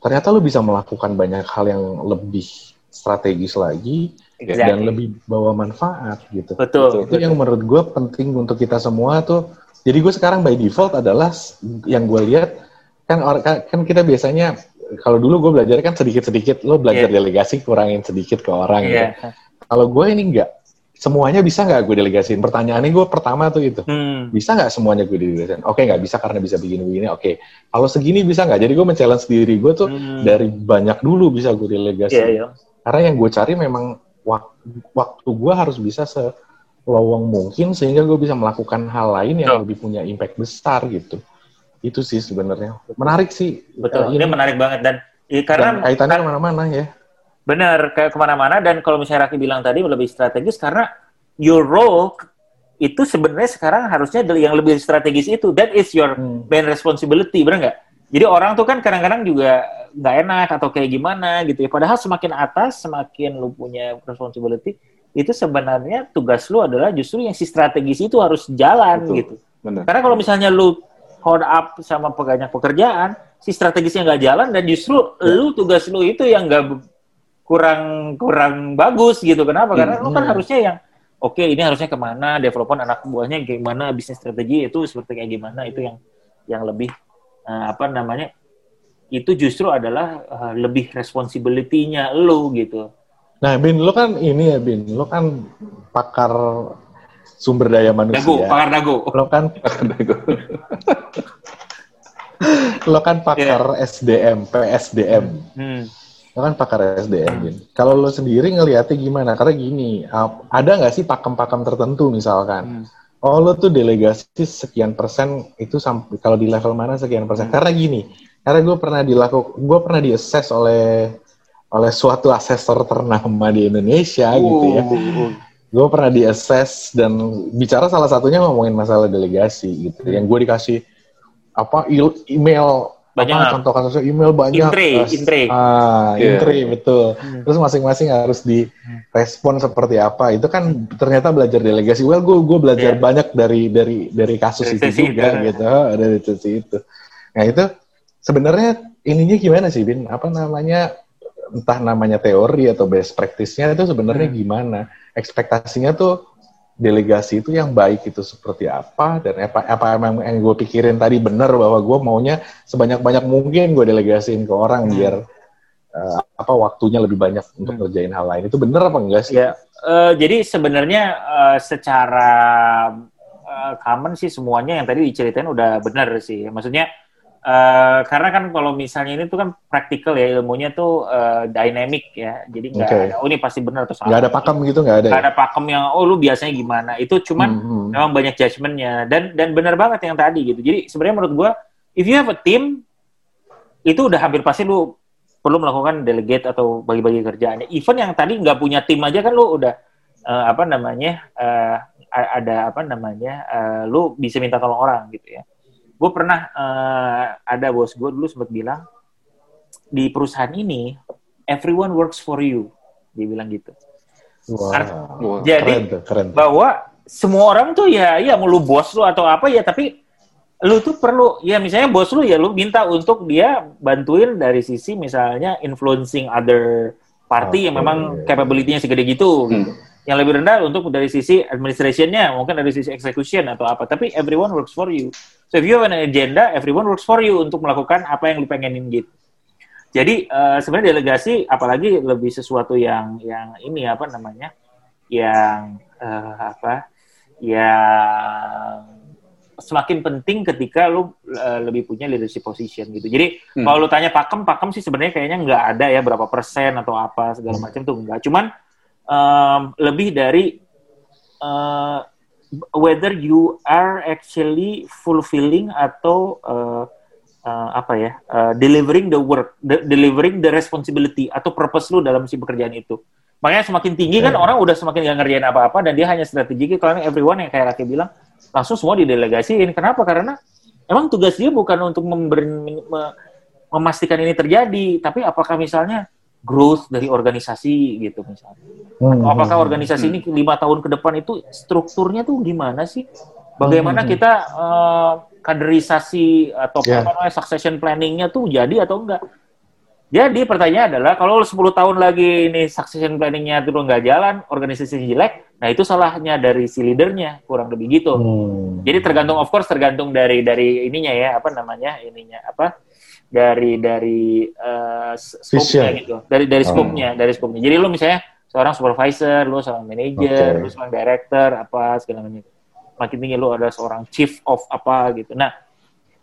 S3: Ternyata lo bisa melakukan banyak hal yang lebih strategis lagi exactly. dan lebih bawa manfaat gitu.
S2: Betul.
S3: Itu betul. yang menurut gue penting untuk kita semua tuh. Jadi gue sekarang by default adalah yang gue lihat kan kan kita biasanya kalau dulu gue belajar kan sedikit-sedikit lo belajar yeah. delegasi kurangin sedikit ke orang yeah. gitu. Kalau gue ini enggak semuanya bisa nggak gue delegasiin? Pertanyaannya gue pertama tuh itu, hmm. bisa nggak semuanya gue delegasiin? Oke nggak bisa karena bisa begini-begini. Oke, kalau segini bisa nggak? Jadi gue men-challenge diri gue tuh hmm. dari banyak dulu bisa gue delegasiin. Yeah, yeah. Karena yang gue cari memang waktu gue harus bisa selowong mungkin sehingga gue bisa melakukan hal lain yang lebih punya impact besar gitu. Itu sih sebenarnya menarik sih.
S2: Betul, ini, ini menarik banget dan ya, karena
S3: dan kaitannya kan, mana-mana ya
S2: Benar, kayak ke mana-mana dan kalau misalnya Raki bilang tadi lebih strategis karena your role itu sebenarnya sekarang harusnya yang lebih strategis itu. That is your hmm. main responsibility, benar nggak? Jadi orang tuh kan kadang-kadang juga nggak enak atau kayak gimana gitu ya. Padahal semakin atas, semakin lu punya responsibility, itu sebenarnya tugas lu adalah justru yang si strategis itu harus jalan Betul. gitu. Benar. Karena kalau misalnya lu hold up sama banyak pekerjaan, si strategisnya nggak jalan dan justru ya. lu tugas lu itu yang nggak kurang kurang bagus gitu. Kenapa? Karena hmm. lu kan harusnya yang oke okay, ini harusnya ke mana, development anak buahnya gimana, bisnis strategi itu seperti kayak gimana itu yang yang lebih uh, apa namanya itu justru adalah uh, lebih responsibility-nya lo gitu.
S3: Nah, Bin, lo kan ini ya, Bin, lo kan pakar sumber daya manusia.
S2: Dago, pakar dago.
S3: Lo kan <laughs> pakar dago. <laughs> lo kan pakar yeah. SDM, PSDM. Hmm. Lo kan pakar SDM, Bin. Kalau lo sendiri ngelihatnya gimana? Karena gini, ada nggak sih pakem-pakem tertentu misalkan? Hmm. Oh, lo tuh delegasi sekian persen itu sampai kalau di level mana sekian persen? Hmm. Karena gini, karena gue pernah dilakukan, gue pernah di assess oleh oleh suatu asesor ternama di Indonesia uh, gitu ya. Uh. Gue pernah di assess dan bicara salah satunya ngomongin masalah delegasi gitu. Hmm. Yang gue dikasih apa email
S2: banyak
S3: apa, contoh kasusnya email banyak
S2: intre uh, intre
S3: ah yeah. intre betul hmm. terus masing-masing harus direspon seperti apa itu kan ternyata belajar delegasi well gue gue belajar yeah. banyak dari dari dari kasus dari itu juga itu. gitu <laughs> dari sisi itu nah itu sebenarnya ininya gimana sih bin apa namanya entah namanya teori atau best practice-nya itu sebenarnya hmm. gimana ekspektasinya tuh delegasi itu yang baik itu seperti apa dan apa apa emang yang gue pikirin tadi benar bahwa gue maunya sebanyak banyak mungkin gue delegasiin ke orang hmm. biar uh, apa waktunya lebih banyak untuk hmm. ngerjain hal lain itu benar apa enggak sih?
S2: Ya, uh, jadi sebenarnya uh, secara uh, common sih semuanya yang tadi diceritain udah benar sih. Maksudnya Uh, karena kan kalau misalnya ini tuh kan praktikal ya ilmunya tuh uh, dynamic ya, jadi nggak okay. ada oh ini pasti benar atau
S3: salah. Nggak ada pakem gitu nggak ada.
S2: Nggak ya? ada pakem yang oh lu biasanya gimana. Itu cuman mm -hmm. memang banyak judgementnya dan dan benar banget yang tadi gitu. Jadi sebenarnya menurut gua if you have a team itu udah hampir pasti lu perlu melakukan delegate atau bagi-bagi kerjaannya. Even yang tadi nggak punya tim aja kan lu udah uh, apa namanya uh, ada apa namanya uh, lu bisa minta tolong orang gitu ya gue pernah uh, ada bos gue dulu sempat bilang di perusahaan ini everyone works for you dia bilang gitu wow. wow. jadi keren tuh, keren tuh. bahwa semua orang tuh ya ya mau lu bos lu atau apa ya tapi lu tuh perlu ya misalnya bos lu ya lu minta untuk dia bantuin dari sisi misalnya influencing other party okay. yang memang capability-nya segede gitu, hmm. gitu yang lebih rendah untuk dari sisi administrationnya, mungkin dari sisi execution atau apa. Tapi everyone works for you. So if you have an agenda, everyone works for you untuk melakukan apa yang lu pengenin gitu. Jadi uh, sebenarnya delegasi, apalagi lebih sesuatu yang yang ini apa namanya, yang uh, apa, yang semakin penting ketika lu uh, lebih punya leadership position gitu. Jadi hmm. kalau lu tanya pakem, pakem sih sebenarnya kayaknya nggak ada ya berapa persen atau apa segala hmm. macam tuh enggak. Cuman um, lebih dari uh, whether you are actually fulfilling atau uh, uh, apa ya uh, delivering the work, de delivering the responsibility atau purpose lu dalam si pekerjaan itu. Makanya semakin tinggi kan orang udah semakin gak ngerjain apa-apa dan dia hanya strategi karena everyone yang kayak Raki bilang langsung semua didelegasiin. Kenapa? Karena emang tugas dia bukan untuk memberi, memastikan ini terjadi, tapi apakah misalnya growth dari organisasi gitu misalnya. Hmm. Apakah organisasi hmm. ini lima tahun ke depan itu strukturnya tuh gimana sih? Bagaimana hmm. kita uh, kaderisasi atau yeah. apa namanya succession planningnya tuh jadi atau enggak? Jadi pertanyaan adalah kalau 10 tahun lagi ini succession planningnya itu nggak jalan, organisasi jelek, nah itu salahnya dari si leadernya kurang lebih gitu. Hmm. Jadi tergantung of course tergantung dari dari ininya ya apa namanya ininya apa dari dari uh, scope-nya gitu. Dari dari scope-nya, oh. dari scope-nya. Jadi lu misalnya seorang supervisor, lu seorang manager, okay. lu seorang director apa segala macam. Makin tinggi lu ada seorang chief of apa gitu. Nah,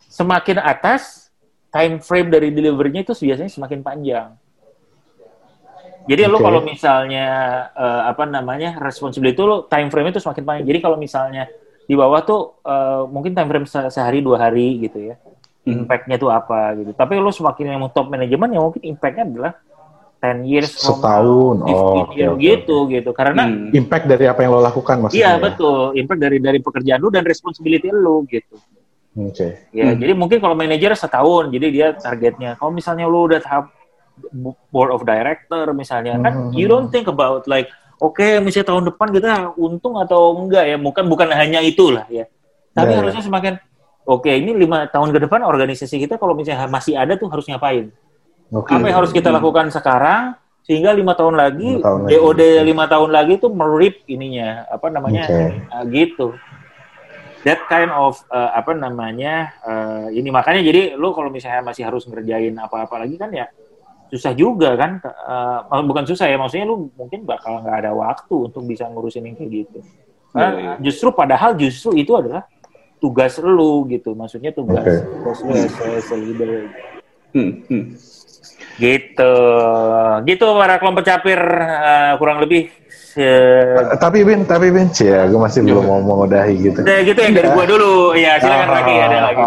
S2: semakin atas time frame dari delivery-nya itu biasanya semakin panjang. Jadi okay. lu kalau misalnya uh, apa namanya responsibility itu lu time frame itu semakin panjang. Jadi kalau misalnya di bawah tuh uh, mungkin time frame se sehari dua hari gitu ya impactnya tuh apa gitu. Tapi lo semakin yang top manajemen ya mungkin impactnya adalah 10 years
S3: setahun oh
S2: okay, gitu okay. gitu karena
S3: hmm. impact dari apa yang lo lakukan maksudnya
S2: iya ya? betul impact dari dari pekerjaan lo dan responsibility lo gitu
S3: oke okay.
S2: ya hmm. jadi mungkin kalau manajer setahun jadi dia targetnya kalau misalnya lo udah tahap board of director misalnya kan hmm. you don't think about like oke okay, misalnya tahun depan kita untung atau enggak ya bukan bukan hanya itulah ya tapi yeah, harusnya semakin oke ini lima tahun ke depan organisasi kita kalau misalnya masih ada tuh harus ngapain? Okay. Apa yang harus kita lakukan sekarang sehingga lima tahun lagi tahun DOD lima tahun lagi tuh merip ininya apa namanya okay. nah, gitu. that kind of uh, apa namanya uh, ini makanya jadi lu kalau misalnya masih harus ngerjain apa-apa lagi kan ya susah juga kan uh, bukan susah ya maksudnya lu mungkin bakal nggak ada waktu untuk bisa ngurusin yang kayak gitu nah, yeah, yeah. justru padahal justru itu adalah tugas lu gitu maksudnya tugas okay. tugas lu as, leader hmm, hmm. gitu gitu para kelompok capir uh, kurang lebih
S3: uh, tapi Bin tapi Bin ya gue masih belum mau mengodahi gitu
S2: ya, gitu yang dari gue dulu ya silakan oh. lagi ada lagi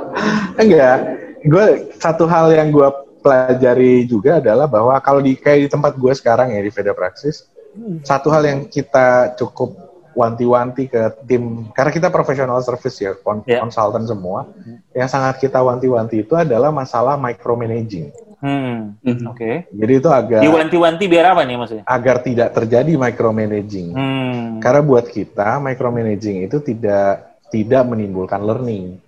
S2: <laughs>
S3: enggak gue satu hal yang gue pelajari juga adalah bahwa kalau di kayak di tempat gue sekarang ya di Veda Praxis hmm. satu hal yang kita cukup wanti-wanti ke tim karena kita profesional service ya yeah. konsultan semua yang sangat kita wanti-wanti itu adalah masalah micromanaging.
S2: Hmm. Oke. Okay.
S3: Jadi itu agak
S2: diwanti-wanti biar apa nih maksudnya?
S3: Agar tidak terjadi micromanaging. Hmm. Karena buat kita micromanaging itu tidak tidak menimbulkan learning.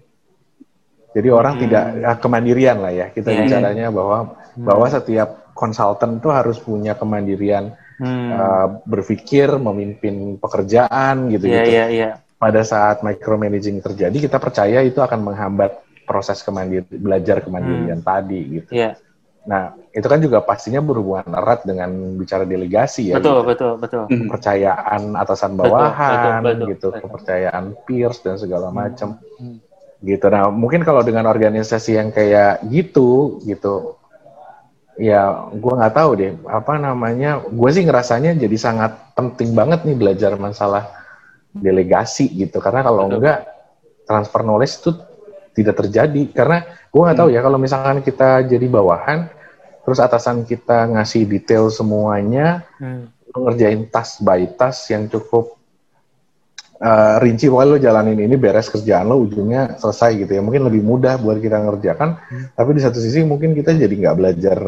S3: Jadi orang hmm. tidak ya, kemandirian lah ya kita yeah, bicaranya yeah. bahwa hmm. bahwa setiap konsultan itu harus punya kemandirian hmm. uh, berpikir, memimpin pekerjaan gitu
S2: yeah, gitu. Yeah, yeah.
S3: Pada saat micromanaging terjadi, kita percaya itu akan menghambat proses kemandir belajar kemandirian hmm. tadi gitu.
S2: Yeah.
S3: Nah, itu kan juga pastinya berhubungan erat dengan bicara delegasi ya.
S2: Betul, gitu. betul, betul.
S3: Hmm. Kepercayaan atasan bawahan betul, betul, gitu, betul. kepercayaan peers dan segala hmm. macam. Hmm. Gitu. Nah, mungkin kalau dengan organisasi yang kayak gitu, gitu, ya gue nggak tahu deh apa namanya gue sih ngerasanya jadi sangat penting banget nih belajar masalah delegasi gitu karena kalau enggak transfer knowledge itu tidak terjadi karena gue nggak tahu hmm. ya kalau misalkan kita jadi bawahan terus atasan kita ngasih detail semuanya hmm. ngerjain tas by tas yang cukup uh, rinci pokoknya lo jalanin ini beres kerjaan lo ujungnya selesai gitu ya mungkin lebih mudah buat kita ngerjakan hmm. tapi di satu sisi mungkin kita jadi nggak belajar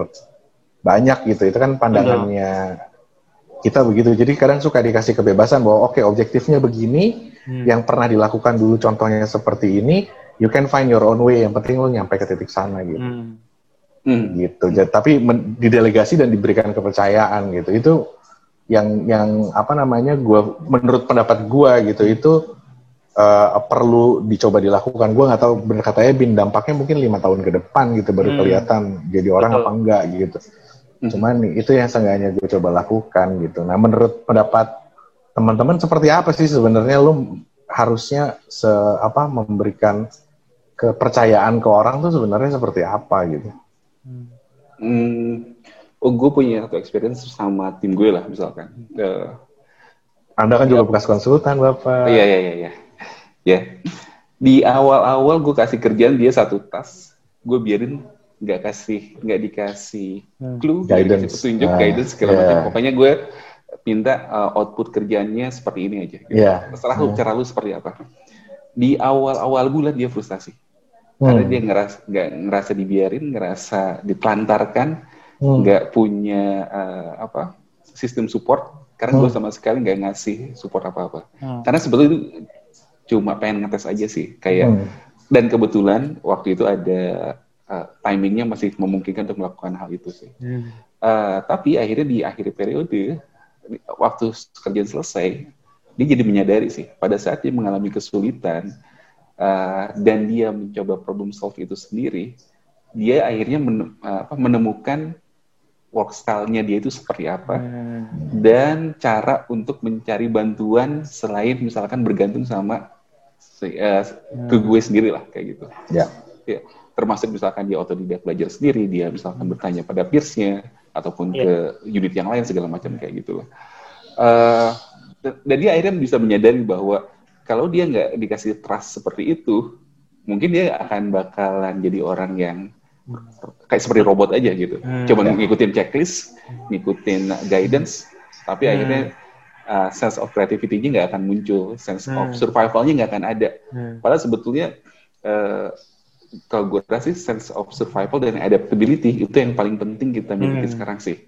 S3: banyak gitu itu kan pandangannya kita begitu jadi kadang suka dikasih kebebasan bahwa oke okay, objektifnya begini hmm. yang pernah dilakukan dulu contohnya seperti ini you can find your own way yang penting lo nyampe ke titik sana gitu hmm. Hmm. gitu jadi, tapi didelegasi dan diberikan kepercayaan gitu itu yang yang apa namanya gua menurut pendapat gua gitu itu uh, perlu dicoba dilakukan. Gue nggak tahu benar katanya bin dampaknya mungkin lima tahun ke depan gitu baru hmm. kelihatan jadi orang Betul. apa enggak gitu. Hmm. Cuman itu yang seenggaknya gue coba lakukan gitu. Nah menurut pendapat teman-teman seperti apa sih sebenarnya lu harusnya se apa memberikan kepercayaan ke orang tuh sebenarnya seperti apa gitu?
S1: Hmm, oh gue punya satu experience sama tim gue lah misalkan. Uh,
S3: Anda kan juga bekas konsultan bapak.
S1: Iya iya iya. iya ya di awal-awal gue kasih kerjaan dia satu tas gue biarin nggak kasih nggak dikasih hmm. clue
S3: guidance
S1: dikasih petunjuk uh, guidance segala yeah. macam pokoknya gue minta uh, output kerjanya seperti ini aja gitu.
S3: yeah.
S1: setelah yeah. lu cara lu seperti apa di awal-awal bulan dia frustasi hmm. karena dia ngerasa nggak ngerasa dibiarin ngerasa ditelantarkan hmm. Nggak hmm. punya uh, apa sistem support karena hmm. gue sama sekali nggak ngasih support apa-apa hmm. karena sebetulnya cuma pengen ngetes aja sih kayak hmm. dan kebetulan waktu itu ada uh, timingnya masih memungkinkan untuk melakukan hal itu sih hmm. uh, tapi akhirnya di akhir periode waktu kerjaan selesai dia jadi menyadari sih pada saat dia mengalami kesulitan uh, dan dia mencoba problem solve itu sendiri dia akhirnya menemukan work style-nya dia itu seperti apa hmm. dan cara untuk mencari bantuan selain misalkan bergantung sama uh, ke gue sendiri lah kayak gitu.
S3: Ya.
S1: ya. Termasuk misalkan dia otodidak belajar sendiri, dia misalkan bertanya pada peersnya ataupun ya. ke unit yang lain segala macam kayak gitu loh. Uh, dan dia akhirnya bisa menyadari bahwa kalau dia nggak dikasih trust seperti itu, mungkin dia akan bakalan jadi orang yang kayak seperti robot aja gitu. Hmm, Coba ya. ngikutin checklist, ngikutin guidance, tapi hmm. akhirnya uh, sense of creativity-nya nggak akan muncul, sense hmm. of survival-nya nggak akan ada. Hmm. Padahal sebetulnya uh, kalau gue rasa sih sense of survival dan adaptability itu yang paling penting kita miliki hmm. sekarang sih.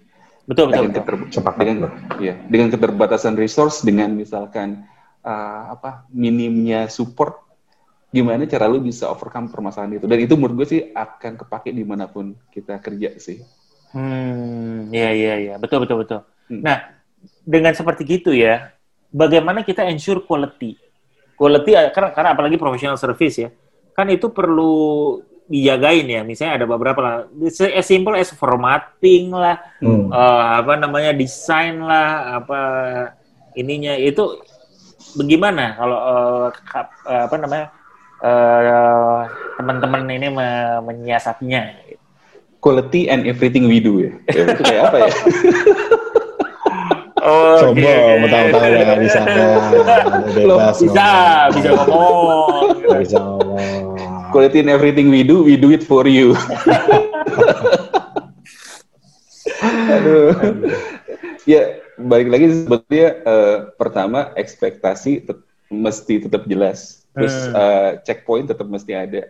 S2: Betul betul.
S1: Dengan, betul. Keter dengan, ya, dengan keterbatasan resource, dengan misalkan uh, apa minimnya support, gimana cara lu bisa overcome permasalahan itu? Dan itu menurut gue sih akan kepake di mana pun kita kerja sih.
S2: Hmm, iya iya iya, betul betul betul. Hmm. Nah, dengan seperti gitu ya, bagaimana kita ensure quality? quality karena karena apalagi professional service ya kan itu perlu dijagain ya misalnya ada beberapa lah as simple as formatting lah hmm. uh, apa namanya desain lah apa ininya itu bagaimana kalau uh, apa namanya uh, teman-teman ini me menyiasatnya
S1: quality and everything we do ya, ya itu kayak apa ya <laughs>
S3: Oh, Sombong, okay. tahu-tahu ya di sana. <laughs>
S2: Bebas bisa, ngomong. bisa ngomong.
S3: bisa ngomong.
S1: Quality in everything we do, we do it for you. <laughs> Aduh. ya, balik lagi sebetulnya uh, pertama ekspektasi tet mesti tetap jelas. Terus uh, checkpoint tetap mesti ada.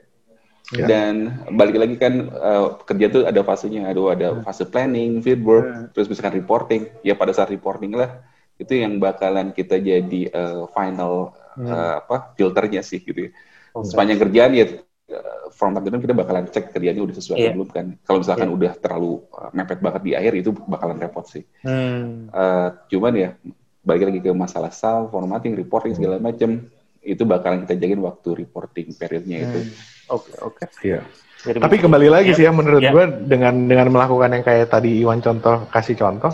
S1: Yeah. Dan balik lagi kan uh, kerja tuh ada fasenya, ada ada hmm. fase planning, feedback, yeah. terus misalkan reporting. Ya pada saat reporting lah itu yang bakalan kita jadi uh, final hmm. uh, apa filternya sih gitu. Ya. Okay. Sepanjang kerjaan ya from time to time kita bakalan cek kerjanya udah sesuai yeah. belum kan. Kalau misalkan yeah. udah terlalu uh, mepet banget di akhir itu bakalan repot sih. Hmm. Uh, cuman ya balik lagi ke masalah sal, formatting, reporting segala macam itu bakalan kita jagain waktu reporting periodnya itu. Hmm
S2: Oke, okay, oke.
S3: Okay. Iya. Jadi Tapi kembali lagi ya, sih ya menurut ya. gue dengan dengan melakukan yang kayak tadi Iwan contoh kasih contoh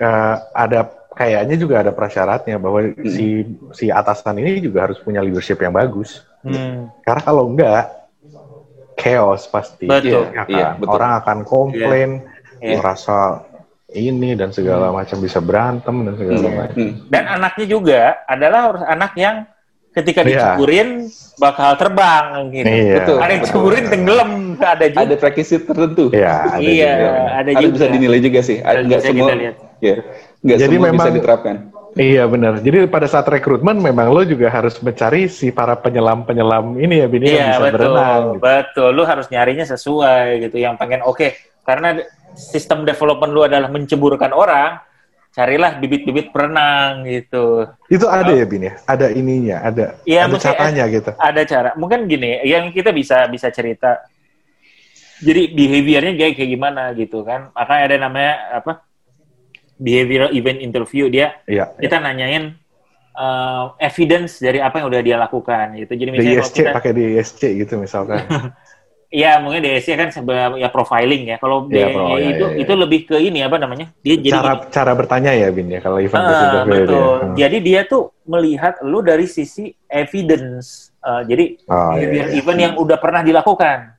S3: uh, ada kayaknya juga ada prasyaratnya bahwa hmm. si si atasan ini juga harus punya leadership yang bagus. Hmm. Karena kalau enggak chaos pasti.
S2: Betul.
S3: Ya, kan? iya, betul. Orang akan komplain, yeah. merasa ini dan segala hmm. macam bisa berantem dan segala hmm. macam.
S2: Dan anaknya juga adalah anak yang ketika yeah. dicuburin bakal terbang gitu.
S3: Iya,
S2: betul. Ada yang dicuburin tenggelam, ada juga.
S1: Ada prakisi tertentu.
S3: Iya,
S2: ada iya, juga. ada juga.
S1: bisa dinilai juga sih. Enggak semua. Ya. Enggak
S3: Jadi
S1: semua
S3: memang,
S1: bisa diterapkan.
S3: Iya benar. Jadi pada saat rekrutmen memang lo juga harus mencari si para penyelam-penyelam ini ya Bini
S2: iya,
S3: yang bisa
S2: betul,
S3: berenang. Gitu.
S2: Betul, lo harus nyarinya sesuai gitu. Yang pengen oke, okay. karena sistem development lu adalah menceburkan orang, carilah bibit-bibit perenang gitu.
S3: Itu ada oh. ya Bin ya? Ada ininya, ada ya, ada caranya gitu.
S2: Ada cara. Mungkin gini, yang kita bisa bisa cerita. Jadi behaviornya kayak kayak gimana gitu kan? Makanya ada namanya apa? Behavioral event interview dia.
S3: Iya.
S2: Kita ya. nanyain uh, evidence dari apa yang udah dia lakukan gitu. Jadi
S3: misalnya di ISC kita, pakai di ISC gitu misalkan. <laughs>
S2: Iya, mungkin DSC kan sebuah ya profiling ya. Kalau ya, pro, ya, itu ya, ya. itu lebih ke ini apa namanya?
S3: Dia jadi cara cara bertanya ya Bin ya kalau event uh,
S2: betul. Dia. Hmm. Jadi dia tuh melihat lu dari sisi evidence. Uh, jadi oh, iya, iya. event yang udah pernah dilakukan.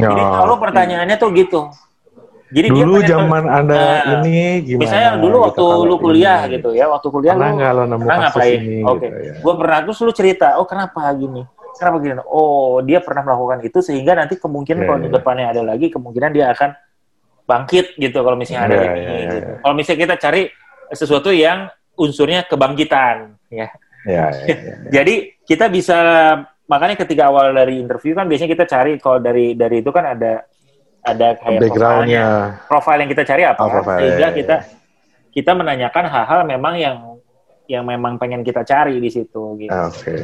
S2: Oh. Jadi kalau pertanyaannya tuh gitu.
S3: Jadi dulu zaman ada uh, ini gimana?
S2: Misalnya dulu gitu, waktu lu kuliah ini. gitu ya, waktu kuliah
S3: pernah lu nggak lo nemu pernah ngapain? Oke,
S2: okay. gitu, ya. gue pernah terus lu cerita, oh kenapa gini? Kenapa gini? Oh, dia pernah melakukan itu sehingga nanti kemungkinan yeah, kalau yeah. di iya. depannya ada lagi, kemungkinan dia akan bangkit gitu kalau misalnya ada yeah, lagi. Yeah, gitu. yeah. Kalau misalnya kita cari sesuatu yang unsurnya kebangkitan, ya.
S3: Yeah, yeah, yeah, yeah.
S2: Jadi kita bisa makanya ketika awal dari interview kan biasanya kita cari kalau dari dari itu kan ada ada kayak
S3: backgroundnya
S2: profile yang kita cari apa oh, profile, sehingga yeah, kita yeah. kita menanyakan hal-hal memang yang yang memang pengen kita cari di situ gitu.
S3: Oke. Okay.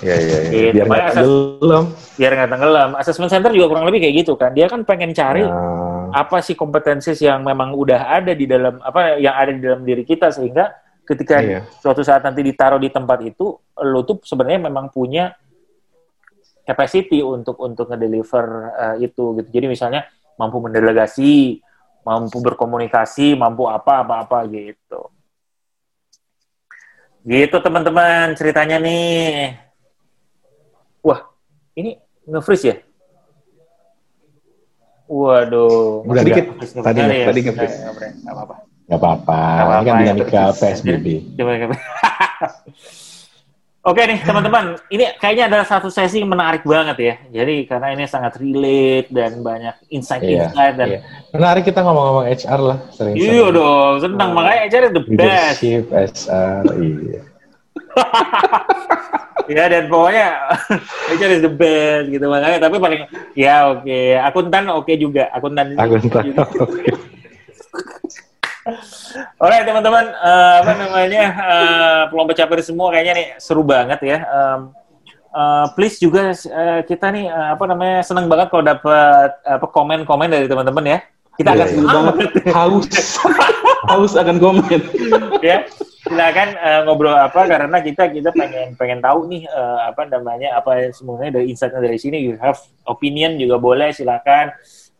S3: Ya ya ya. Gitu. Biar nggak tenggelam.
S2: Biar nggak tenggelam. Assessment center juga kurang lebih kayak gitu kan. Dia kan pengen cari nah. apa sih kompetensi yang memang udah ada di dalam apa yang ada di dalam diri kita sehingga ketika iya. suatu saat nanti ditaruh di tempat itu lo tuh sebenarnya memang punya capacity untuk untuk ngedeliver uh, itu gitu. Jadi misalnya mampu mendelegasi, mampu berkomunikasi, mampu apa apa apa gitu. Gitu teman-teman ceritanya nih. Wah, ini nge-freeze ya? Waduh.
S3: Udah dikit. Tadi,
S2: ya?
S3: tadi nge-freeze. Gak apa-apa. Gak apa-apa. Ini kan dinamika PSBB. Coba, coba. <laughs>
S2: Oke nih teman-teman, ini kayaknya adalah satu sesi menarik banget ya. Jadi karena ini sangat relate dan banyak insight-insight iya, dan iya.
S3: menarik kita ngomong-ngomong HR lah
S2: sering. Iya dong, senang makanya HR is the best.
S3: Leadership, HR, <laughs> iya.
S2: ya dan pokoknya <laughs> HR is the best gitu makanya tapi paling ya oke okay. akuntan oke okay juga akuntan
S3: akuntan <laughs> oke okay.
S2: Alright teman-teman, uh, apa namanya uh, pelompat caper semua kayaknya nih seru banget ya. Um, uh, please juga uh, kita nih uh, apa namanya senang banget kalau dapat apa komen-komen dari teman-teman ya. Kita yeah, akan yeah.
S1: banget haus <laughs> haus akan komen.
S2: ya. silakan uh, ngobrol apa karena kita kita pengen pengen tahu nih uh, apa namanya apa semuanya dari insight dari sini you have opinion juga boleh silakan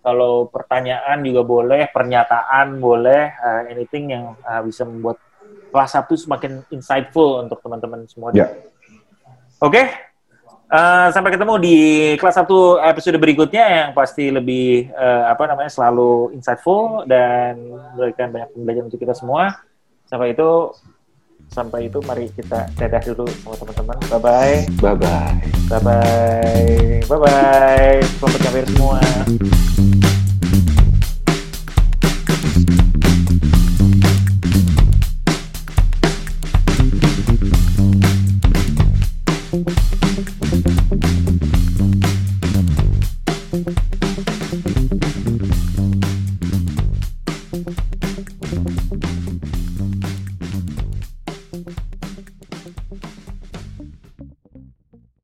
S2: kalau pertanyaan juga boleh pernyataan boleh uh, anything yang uh, bisa membuat kelas satu semakin insightful untuk teman-teman semua.
S3: Ya.
S2: Oke, okay? uh, sampai ketemu di kelas satu episode berikutnya yang pasti lebih uh, apa namanya selalu insightful dan memberikan banyak pembelajaran untuk kita semua. Sampai itu sampai itu mari kita dadah dulu sama teman-teman. Bye bye.
S1: Bye bye.
S2: Bye bye. Bye bye. Selamat campur semua.